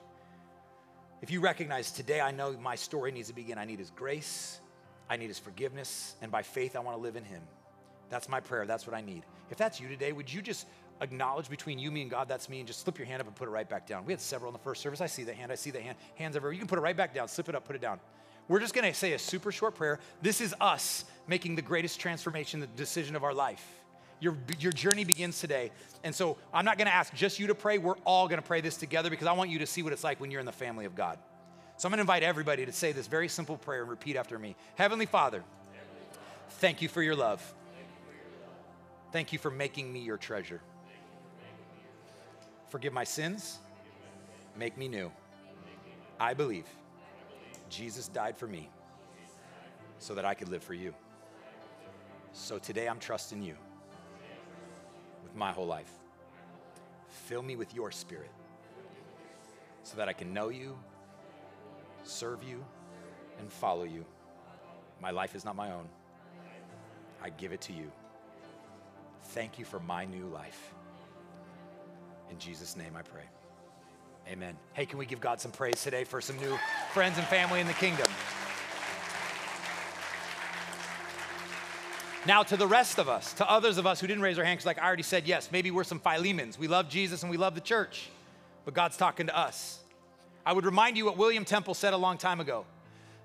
Speaker 3: If you recognize today, I know my story needs to begin, I need His grace, I need His forgiveness, and by faith, I want to live in Him. That's my prayer. That's what I need. If that's you today, would you just acknowledge between you, me, and God, that's me, and just slip your hand up and put it right back down? We had several in the first service. I see the hand. I see the hand. Hands everywhere. You can put it right back down. Slip it up, put it down. We're just going to say a super short prayer. This is us making the greatest transformation, the decision of our life. Your, your journey begins today. And so I'm not going to ask just you to pray. We're all going to pray this together because I want you to see what it's like when you're in the family of God. So I'm going to invite everybody to say this very simple prayer and repeat after me Heavenly Father, thank you for your love. Thank you for making me your treasure. Forgive my sins. Make me new. I believe Jesus died for me so that I could live for you. So today I'm trusting you with my whole life. Fill me with your spirit so that I can know you, serve you, and follow you. My life is not my own. I give it to you. Thank you for my new life. In Jesus' name I pray. Amen. Hey, can we give God some praise today for some new friends and family in the kingdom? Now, to the rest of us, to others of us who didn't raise our hands, like I already said, yes, maybe we're some Philemons. We love Jesus and we love the church, but God's talking to us. I would remind you what William Temple said a long time ago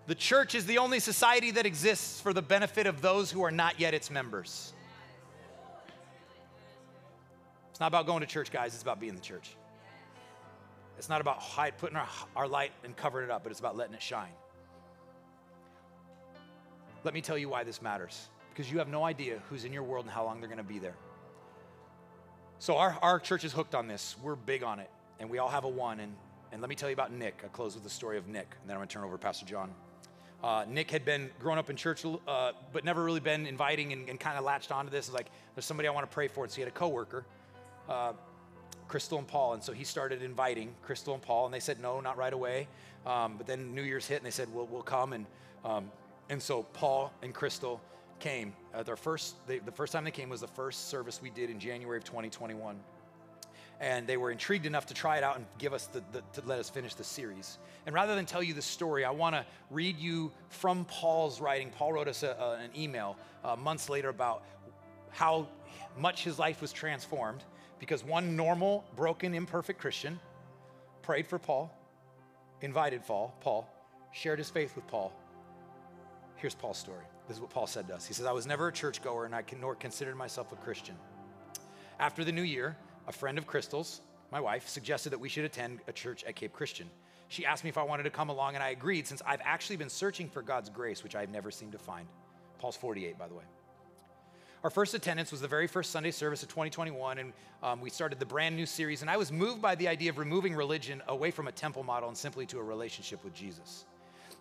Speaker 3: The church is the only society that exists for the benefit of those who are not yet its members. It's not about going to church, guys, it's about being the church. It's not about hide, putting our, our light and covering it up, but it's about letting it shine. Let me tell you why this matters because you have no idea who's in your world and how long they're going to be there. So, our, our church is hooked on this. We're big on it, and we all have a one. And, and let me tell you about Nick. I'll close with the story of Nick, and then I'm going to turn over to Pastor John. Uh, Nick had been growing up in church, uh, but never really been inviting and, and kind of latched onto this. It's like, there's somebody I want to pray for. And so he had a coworker uh, Crystal and Paul. And so he started inviting Crystal and Paul, and they said no, not right away. Um, but then New Year's hit, and they said, well, we'll come. And, um, and so Paul and Crystal came. Uh, their first, they, the first time they came was the first service we did in January of 2021. And they were intrigued enough to try it out and give us the, the to let us finish the series. And rather than tell you the story, I want to read you from Paul's writing. Paul wrote us a, a, an email uh, months later about how much his life was transformed because one normal, broken, imperfect Christian prayed for Paul, invited Paul, Paul, shared his faith with Paul. Here's Paul's story. This is what Paul said to us. He says, I was never a churchgoer and I nor considered myself a Christian. After the new year, a friend of Crystal's, my wife, suggested that we should attend a church at Cape Christian. She asked me if I wanted to come along, and I agreed since I've actually been searching for God's grace, which I've never seemed to find. Paul's 48, by the way. Our first attendance was the very first Sunday service of 2021, and um, we started the brand new series. And I was moved by the idea of removing religion away from a temple model and simply to a relationship with Jesus.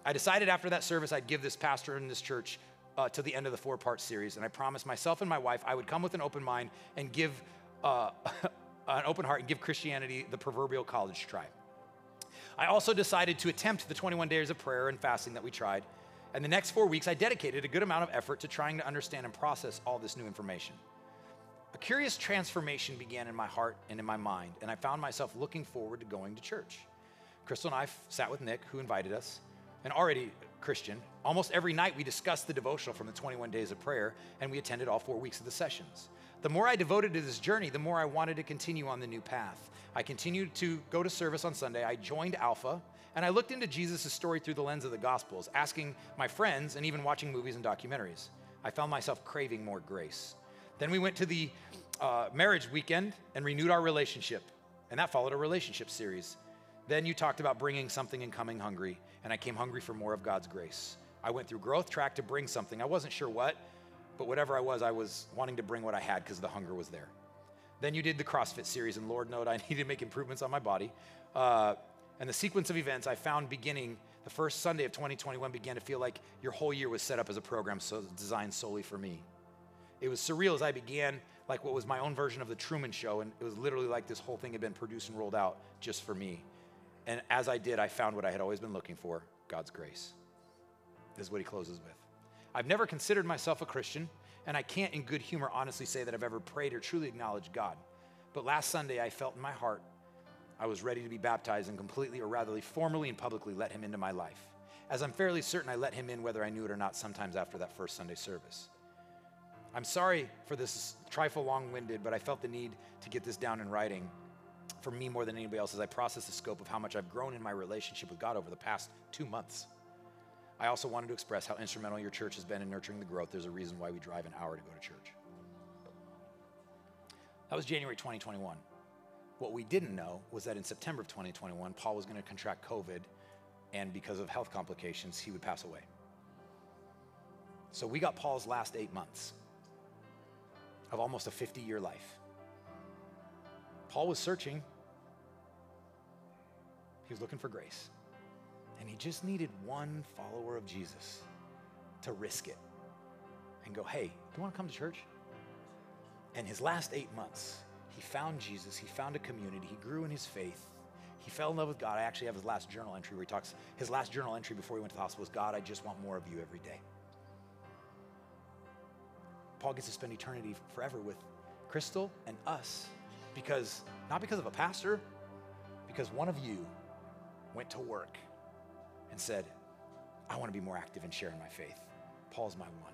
Speaker 3: I decided after that service I'd give this pastor in this church uh, to the end of the four part series. And I promised myself and my wife I would come with an open mind and give uh, an open heart and give Christianity the proverbial college try. I also decided to attempt the 21 days of prayer and fasting that we tried and the next four weeks, I dedicated a good amount of effort to trying to understand and process all this new information. A curious transformation began in my heart and in my mind, and I found myself looking forward to going to church. Crystal and I sat with Nick, who invited us, and already Christian. Almost every night, we discussed the devotional from the 21 days of prayer, and we attended all four weeks of the sessions. The more I devoted to this journey, the more I wanted to continue on the new path. I continued to go to service on Sunday. I joined Alpha, and I looked into Jesus' story through the lens of the Gospels, asking my friends and even watching movies and documentaries. I found myself craving more grace. Then we went to the uh, marriage weekend and renewed our relationship, and that followed a relationship series. Then you talked about bringing something and coming hungry, and I came hungry for more of God's grace. I went through growth track to bring something. I wasn't sure what, but whatever I was, I was wanting to bring what I had because the hunger was there. Then you did the CrossFit series, and Lord knowed I needed to make improvements on my body. Uh, and the sequence of events I found beginning the first Sunday of 2021 began to feel like your whole year was set up as a program so designed solely for me. It was surreal as I began like what was my own version of the Truman Show, and it was literally like this whole thing had been produced and rolled out just for me. And as I did, I found what I had always been looking for God's grace. This is what he closes with. I've never considered myself a Christian, and I can't, in good humor, honestly say that I've ever prayed or truly acknowledged God. But last Sunday, I felt in my heart I was ready to be baptized and completely, or rather, formally and publicly let him into my life. As I'm fairly certain I let him in whether I knew it or not sometimes after that first Sunday service. I'm sorry for this trifle long winded, but I felt the need to get this down in writing for me more than anybody else is I process the scope of how much I've grown in my relationship with God over the past two months. I also wanted to express how instrumental your church has been in nurturing the growth. There's a reason why we drive an hour to go to church. That was January 2021. What we didn't know was that in September of 2021, Paul was going to contract COVID, and because of health complications, he would pass away. So we got Paul's last eight months of almost a 50 year life. Paul was searching, he was looking for grace. And he just needed one follower of Jesus to risk it and go, hey, do you want to come to church? And his last eight months, he found Jesus, he found a community, he grew in his faith, he fell in love with God. I actually have his last journal entry where he talks, his last journal entry before he went to the hospital was, God, I just want more of you every day. Paul gets to spend eternity forever with Crystal and us because, not because of a pastor, because one of you went to work and said, I want to be more active in sharing my faith. Paul's my one.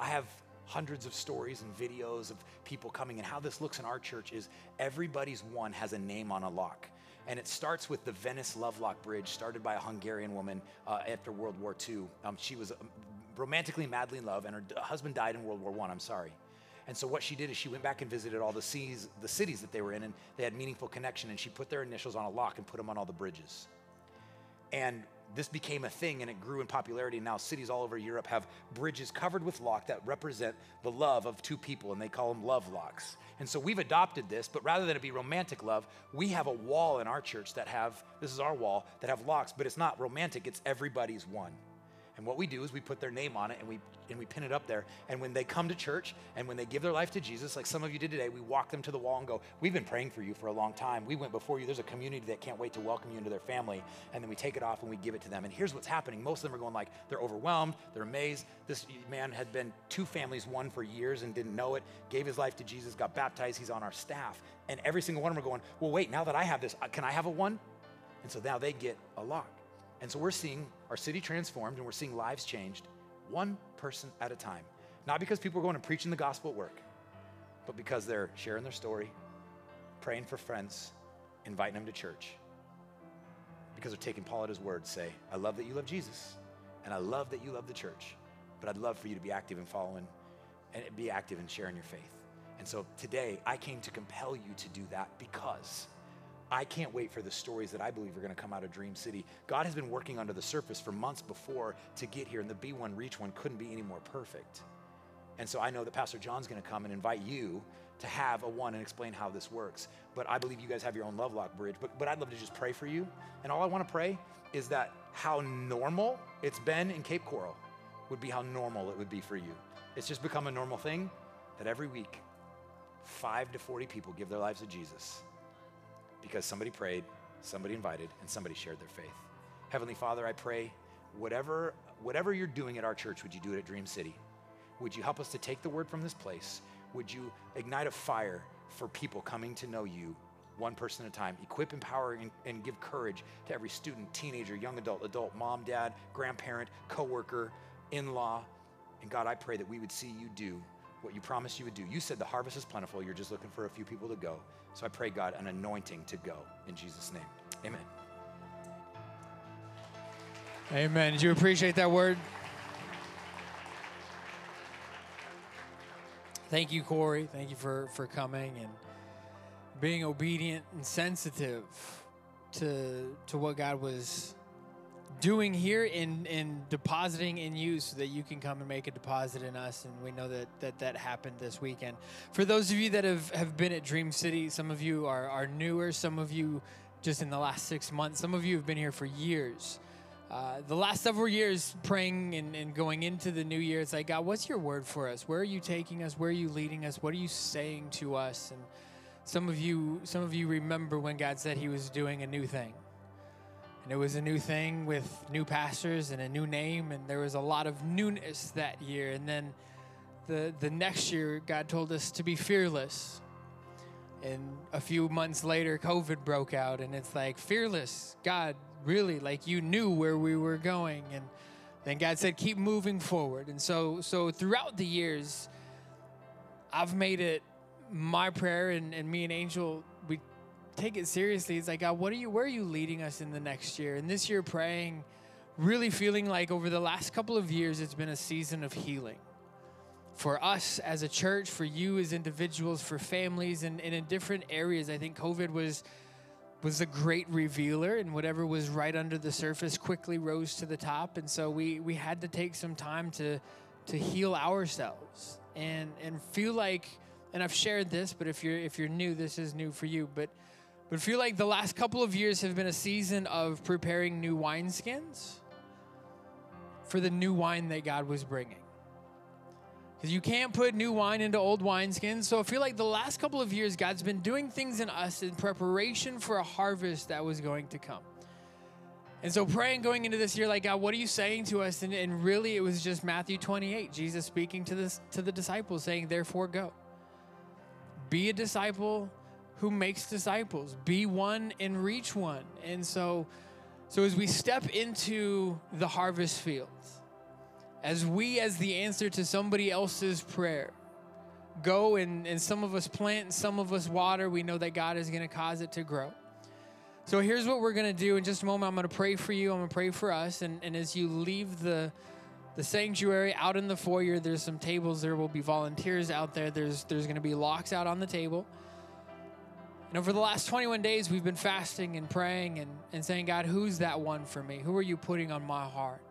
Speaker 3: I have hundreds of stories and videos of people coming, and how this looks in our church is everybody's one has a name on a lock. And it starts with the Venice Lovelock Bridge, started by a Hungarian woman uh, after World War II. Um, she was um, romantically, madly in love, and her husband died in World War I. I'm sorry. And so what she did is she went back and visited all the cities, the cities that they were in, and they had meaningful connection. And she put their initials on a lock and put them on all the bridges. And this became a thing and it grew in popularity. And now, cities all over Europe have bridges covered with lock that represent the love of two people, and they call them love locks. And so we've adopted this, but rather than it be romantic love, we have a wall in our church that have this is our wall that have locks, but it's not romantic, it's everybody's one. And what we do is we put their name on it and we and we pin it up there. And when they come to church and when they give their life to Jesus, like some of you did today, we walk them to the wall and go, "We've been praying for you for a long time. We went before you. There's a community that can't wait to welcome you into their family." And then we take it off and we give it to them. And here's what's happening. Most of them are going like they're overwhelmed, they're amazed. This man had been two families, one for years and didn't know it. Gave his life to Jesus, got baptized. He's on our staff, and every single one of them are going, "Well, wait. Now that I have this, uh, can I have a one?" And so now they get a lock. And so we're seeing our city transformed and we're seeing lives changed one person at a time. Not because people are going and preaching the gospel at work, but because they're sharing their story, praying for friends, inviting them to church. Because they're taking Paul at his word, say, I love that you love Jesus, and I love that you love the church, but I'd love for you to be active in following and be active in sharing your faith. And so today, I came to compel you to do that because I can't wait for the stories that I believe are going to come out of Dream City. God has been working under the surface for months before to get here, and the Be One Reach One couldn't be any more perfect. And so I know that Pastor John's going to come and invite you to have a one and explain how this works. But I believe you guys have your own Love Lock bridge. But, but I'd love to just pray for you. And all I want to pray is that how normal it's been in Cape Coral would be how normal it would be for you. It's just become a normal thing that every week, five to 40 people give their lives to Jesus because somebody prayed, somebody invited, and somebody shared their faith. Heavenly Father, I pray whatever, whatever you're doing at our church, would you do it at Dream City? Would you help us to take the word from this place? Would you ignite a fire for people coming to know you one person at a time? Equip, empower, and, and give courage to every student, teenager, young adult, adult, mom, dad, grandparent, coworker, in law. And God, I pray that we would see you do what you promised you would do. You said the harvest is plentiful. You're just looking for a few people to go. So I pray, God, an anointing to go in Jesus' name. Amen.
Speaker 2: Amen. Did you appreciate that word? Thank you, Corey. Thank you for, for coming and being obedient and sensitive to, to what God was doing here in, in depositing in you so that you can come and make a deposit in us. And we know that that, that happened this weekend. For those of you that have, have been at Dream City, some of you are, are newer, some of you just in the last six months, some of you have been here for years. Uh, the last several years praying and, and going into the new year, it's like, God, what's your word for us? Where are you taking us? Where are you leading us? What are you saying to us? And some of you, some of you remember when God said he was doing a new thing. And it was a new thing with new pastors and a new name, and there was a lot of newness that year. And then the, the next year, God told us to be fearless. And a few months later, COVID broke out, and it's like, fearless, God, really, like you knew where we were going. And then God said, keep moving forward. And so, so throughout the years, I've made it my prayer, and, and me and Angel, take it seriously. It's like, God, what are you, where are you leading us in the next year? And this year, praying, really feeling like over the last couple of years, it's been a season of healing for us as a church, for you as individuals, for families, and, and in different areas. I think COVID was was a great revealer, and whatever was right under the surface quickly rose to the top. And so we we had to take some time to to heal ourselves and and feel like. And I've shared this, but if you're if you're new, this is new for you. But but feel like the last couple of years have been a season of preparing new wineskins for the new wine that God was bringing because you can't put new wine into old wineskins. So I feel like the last couple of years, God's been doing things in us in preparation for a harvest that was going to come. And so praying going into this year, like God, what are you saying to us? And, and really, it was just Matthew 28, Jesus speaking to this to the disciples, saying, "Therefore, go. Be a disciple who makes disciples. Be one and reach one." And so, so as we step into the harvest fields as we, as the answer to somebody else's prayer, go and, and some of us plant and some of us water, we know that God is going to cause it to grow. So here's what we're going to do. In just a moment, I'm going to pray for you. I'm going to pray for us. And, and as you leave the, the sanctuary out in the foyer, there's some tables. There will be volunteers out there. There's, there's going to be locks out on the table. And over the last 21 days, we've been fasting and praying and, and saying, God, who's that one for me? Who are you putting on my heart?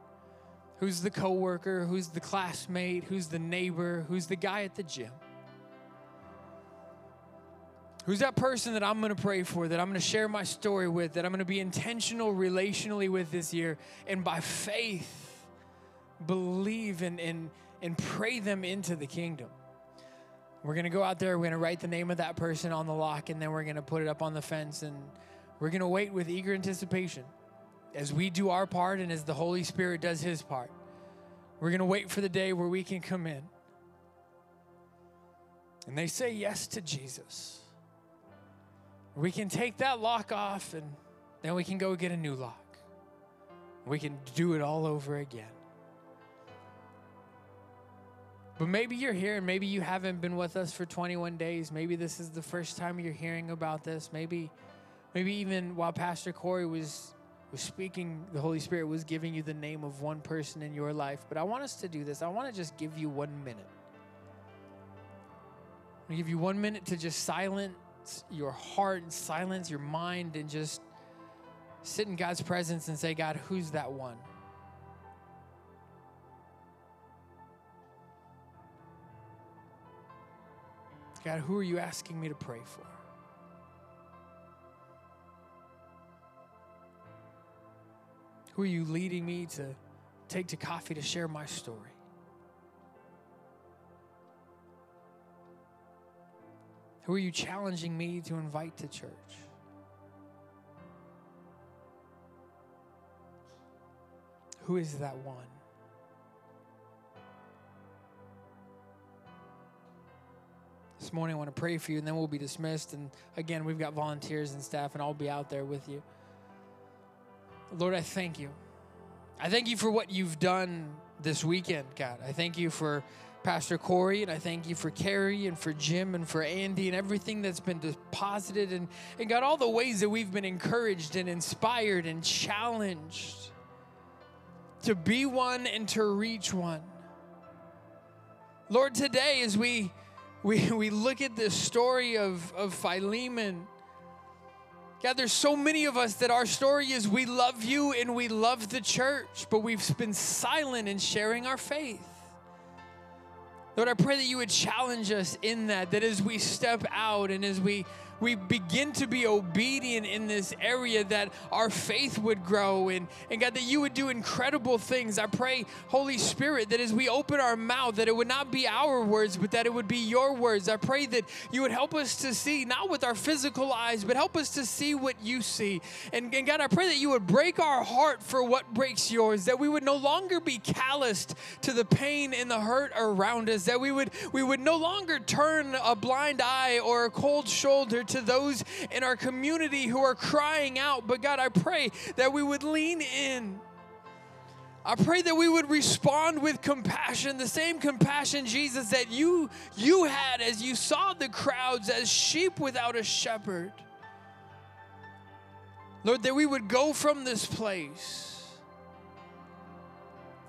Speaker 2: Who's the coworker? Who's the classmate? Who's the neighbor? Who's the guy at the gym? Who's that person that I'm going to pray for, that I'm going to share my story with, that I'm going to be intentional relationally with this year, and by faith, believe and, and, and pray them into the kingdom? We're going to go out there, we're going to write the name of that person on the lock, and then we're going to put it up on the fence, and we're going to wait with eager anticipation as we do our part and as the Holy Spirit does his part. We're going to wait for the day where we can come in. And they say yes to Jesus. We can take that lock off and then we can go get a new lock. We can do it all over again. But maybe you're here and maybe you haven't been with us for 21 days. Maybe this is the first time you're hearing about this. Maybe maybe even while Pastor Corey was was speaking, the Holy Spirit was giving you the name of one person in your life. But I want us to do this. I want to just give you one minute. I give you one minute to just silence your heart and silence your mind and just sit in God's presence and say, God, who's that one? God, who are you asking me to pray for? Who are you leading me to take to coffee to share my story? Who are you challenging me to invite to church? Who is that one? This morning, I want to pray for you, and then we'll be dismissed. And again, we've got volunteers and staff, and I'll be out there with you. Lord, I thank you. I thank you for what you've done this weekend, God. I thank you for Pastor Corey, and I thank you for Carrie and for Jim and for Andy and everything that's been deposited and, and God, all the ways that we've been encouraged and inspired and challenged to be one and to reach one. Lord, today as we we, we look at this story of, of Philemon God, there's so many of us that our story is we love you and we love the church, but we've been silent in sharing our faith. Lord, I pray that you would challenge us in that, that as we step out and as we we begin to be obedient in this area, that our faith would grow and, and God, that you would do incredible things. I pray, Holy Spirit, that as we open our mouth, that it would not be our words, but that it would be your words. I pray that you would help us to see, not with our physical eyes, but help us to see what you see. And, and God, I pray that you would break our heart for what breaks yours, that we would no longer be calloused to the pain and the hurt around us, that we would we would no longer turn a blind eye or a cold shoulder to those in our community who are crying out. But God, I pray that we would lean in. I pray that we would respond with compassion, the same compassion, Jesus, that you, you had as you saw the crowds as sheep without a shepherd. Lord, that we would go from this place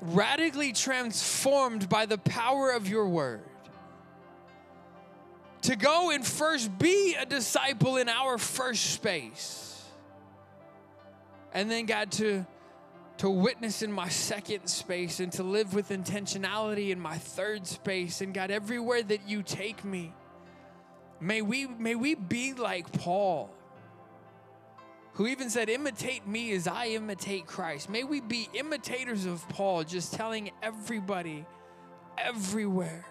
Speaker 2: radically transformed by the power of your word. To go and first be a disciple in our first space. And then, God, to, to witness in my second space and to live with intentionality in my third space. And God, everywhere that you take me, may we, may we be like Paul who even said, Imitate me as I imitate Christ. May we be imitators of Paul, just telling everybody, everywhere,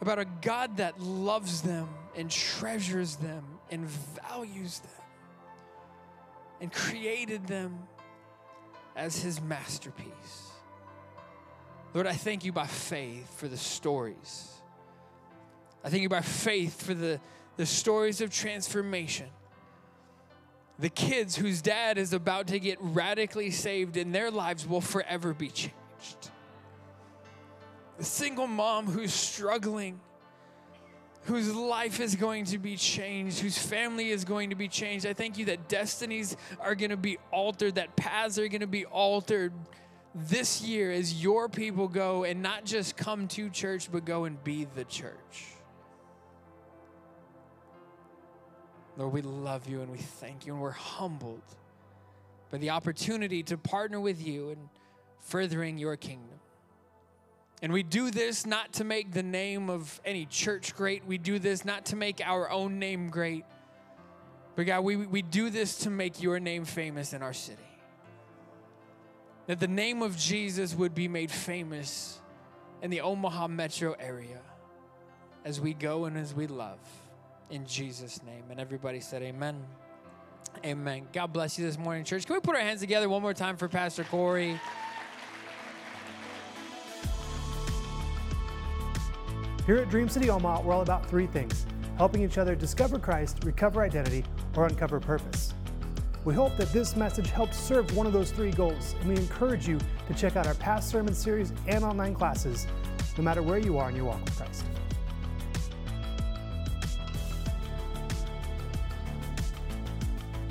Speaker 2: about a God that loves them and treasures them and values them and created them as his masterpiece. Lord, I thank you by faith for the stories. I thank you by faith for the, the stories of transformation the kids whose dad is about to get radically saved and their lives will forever be changed. The single mom who's struggling, whose life is going to be changed, whose family is going to be changed. I thank you that destinies are going to be altered, that paths are going to be altered this year as your people go and not just come to church, but go and be the church. Lord, we love you and we thank you and we're humbled by the opportunity to partner with you in furthering your kingdom. And we do this not to make the name of any church great. We do this not to make our own name great. But God, we, we do this to make your name famous in our city. That the name of Jesus would be made famous in the Omaha metro area as we go and as we love in Jesus' name. And everybody said, Amen. Amen. God bless you this morning, church. Can we put our hands together one more time for Pastor Corey?
Speaker 5: Here at Dream City Omaha, we're all about three things helping each other discover Christ, recover identity, or uncover purpose. We hope that this message helps serve one of those three goals, and we encourage you to check out our past sermon series and online classes, no matter where you are in your walk with Christ.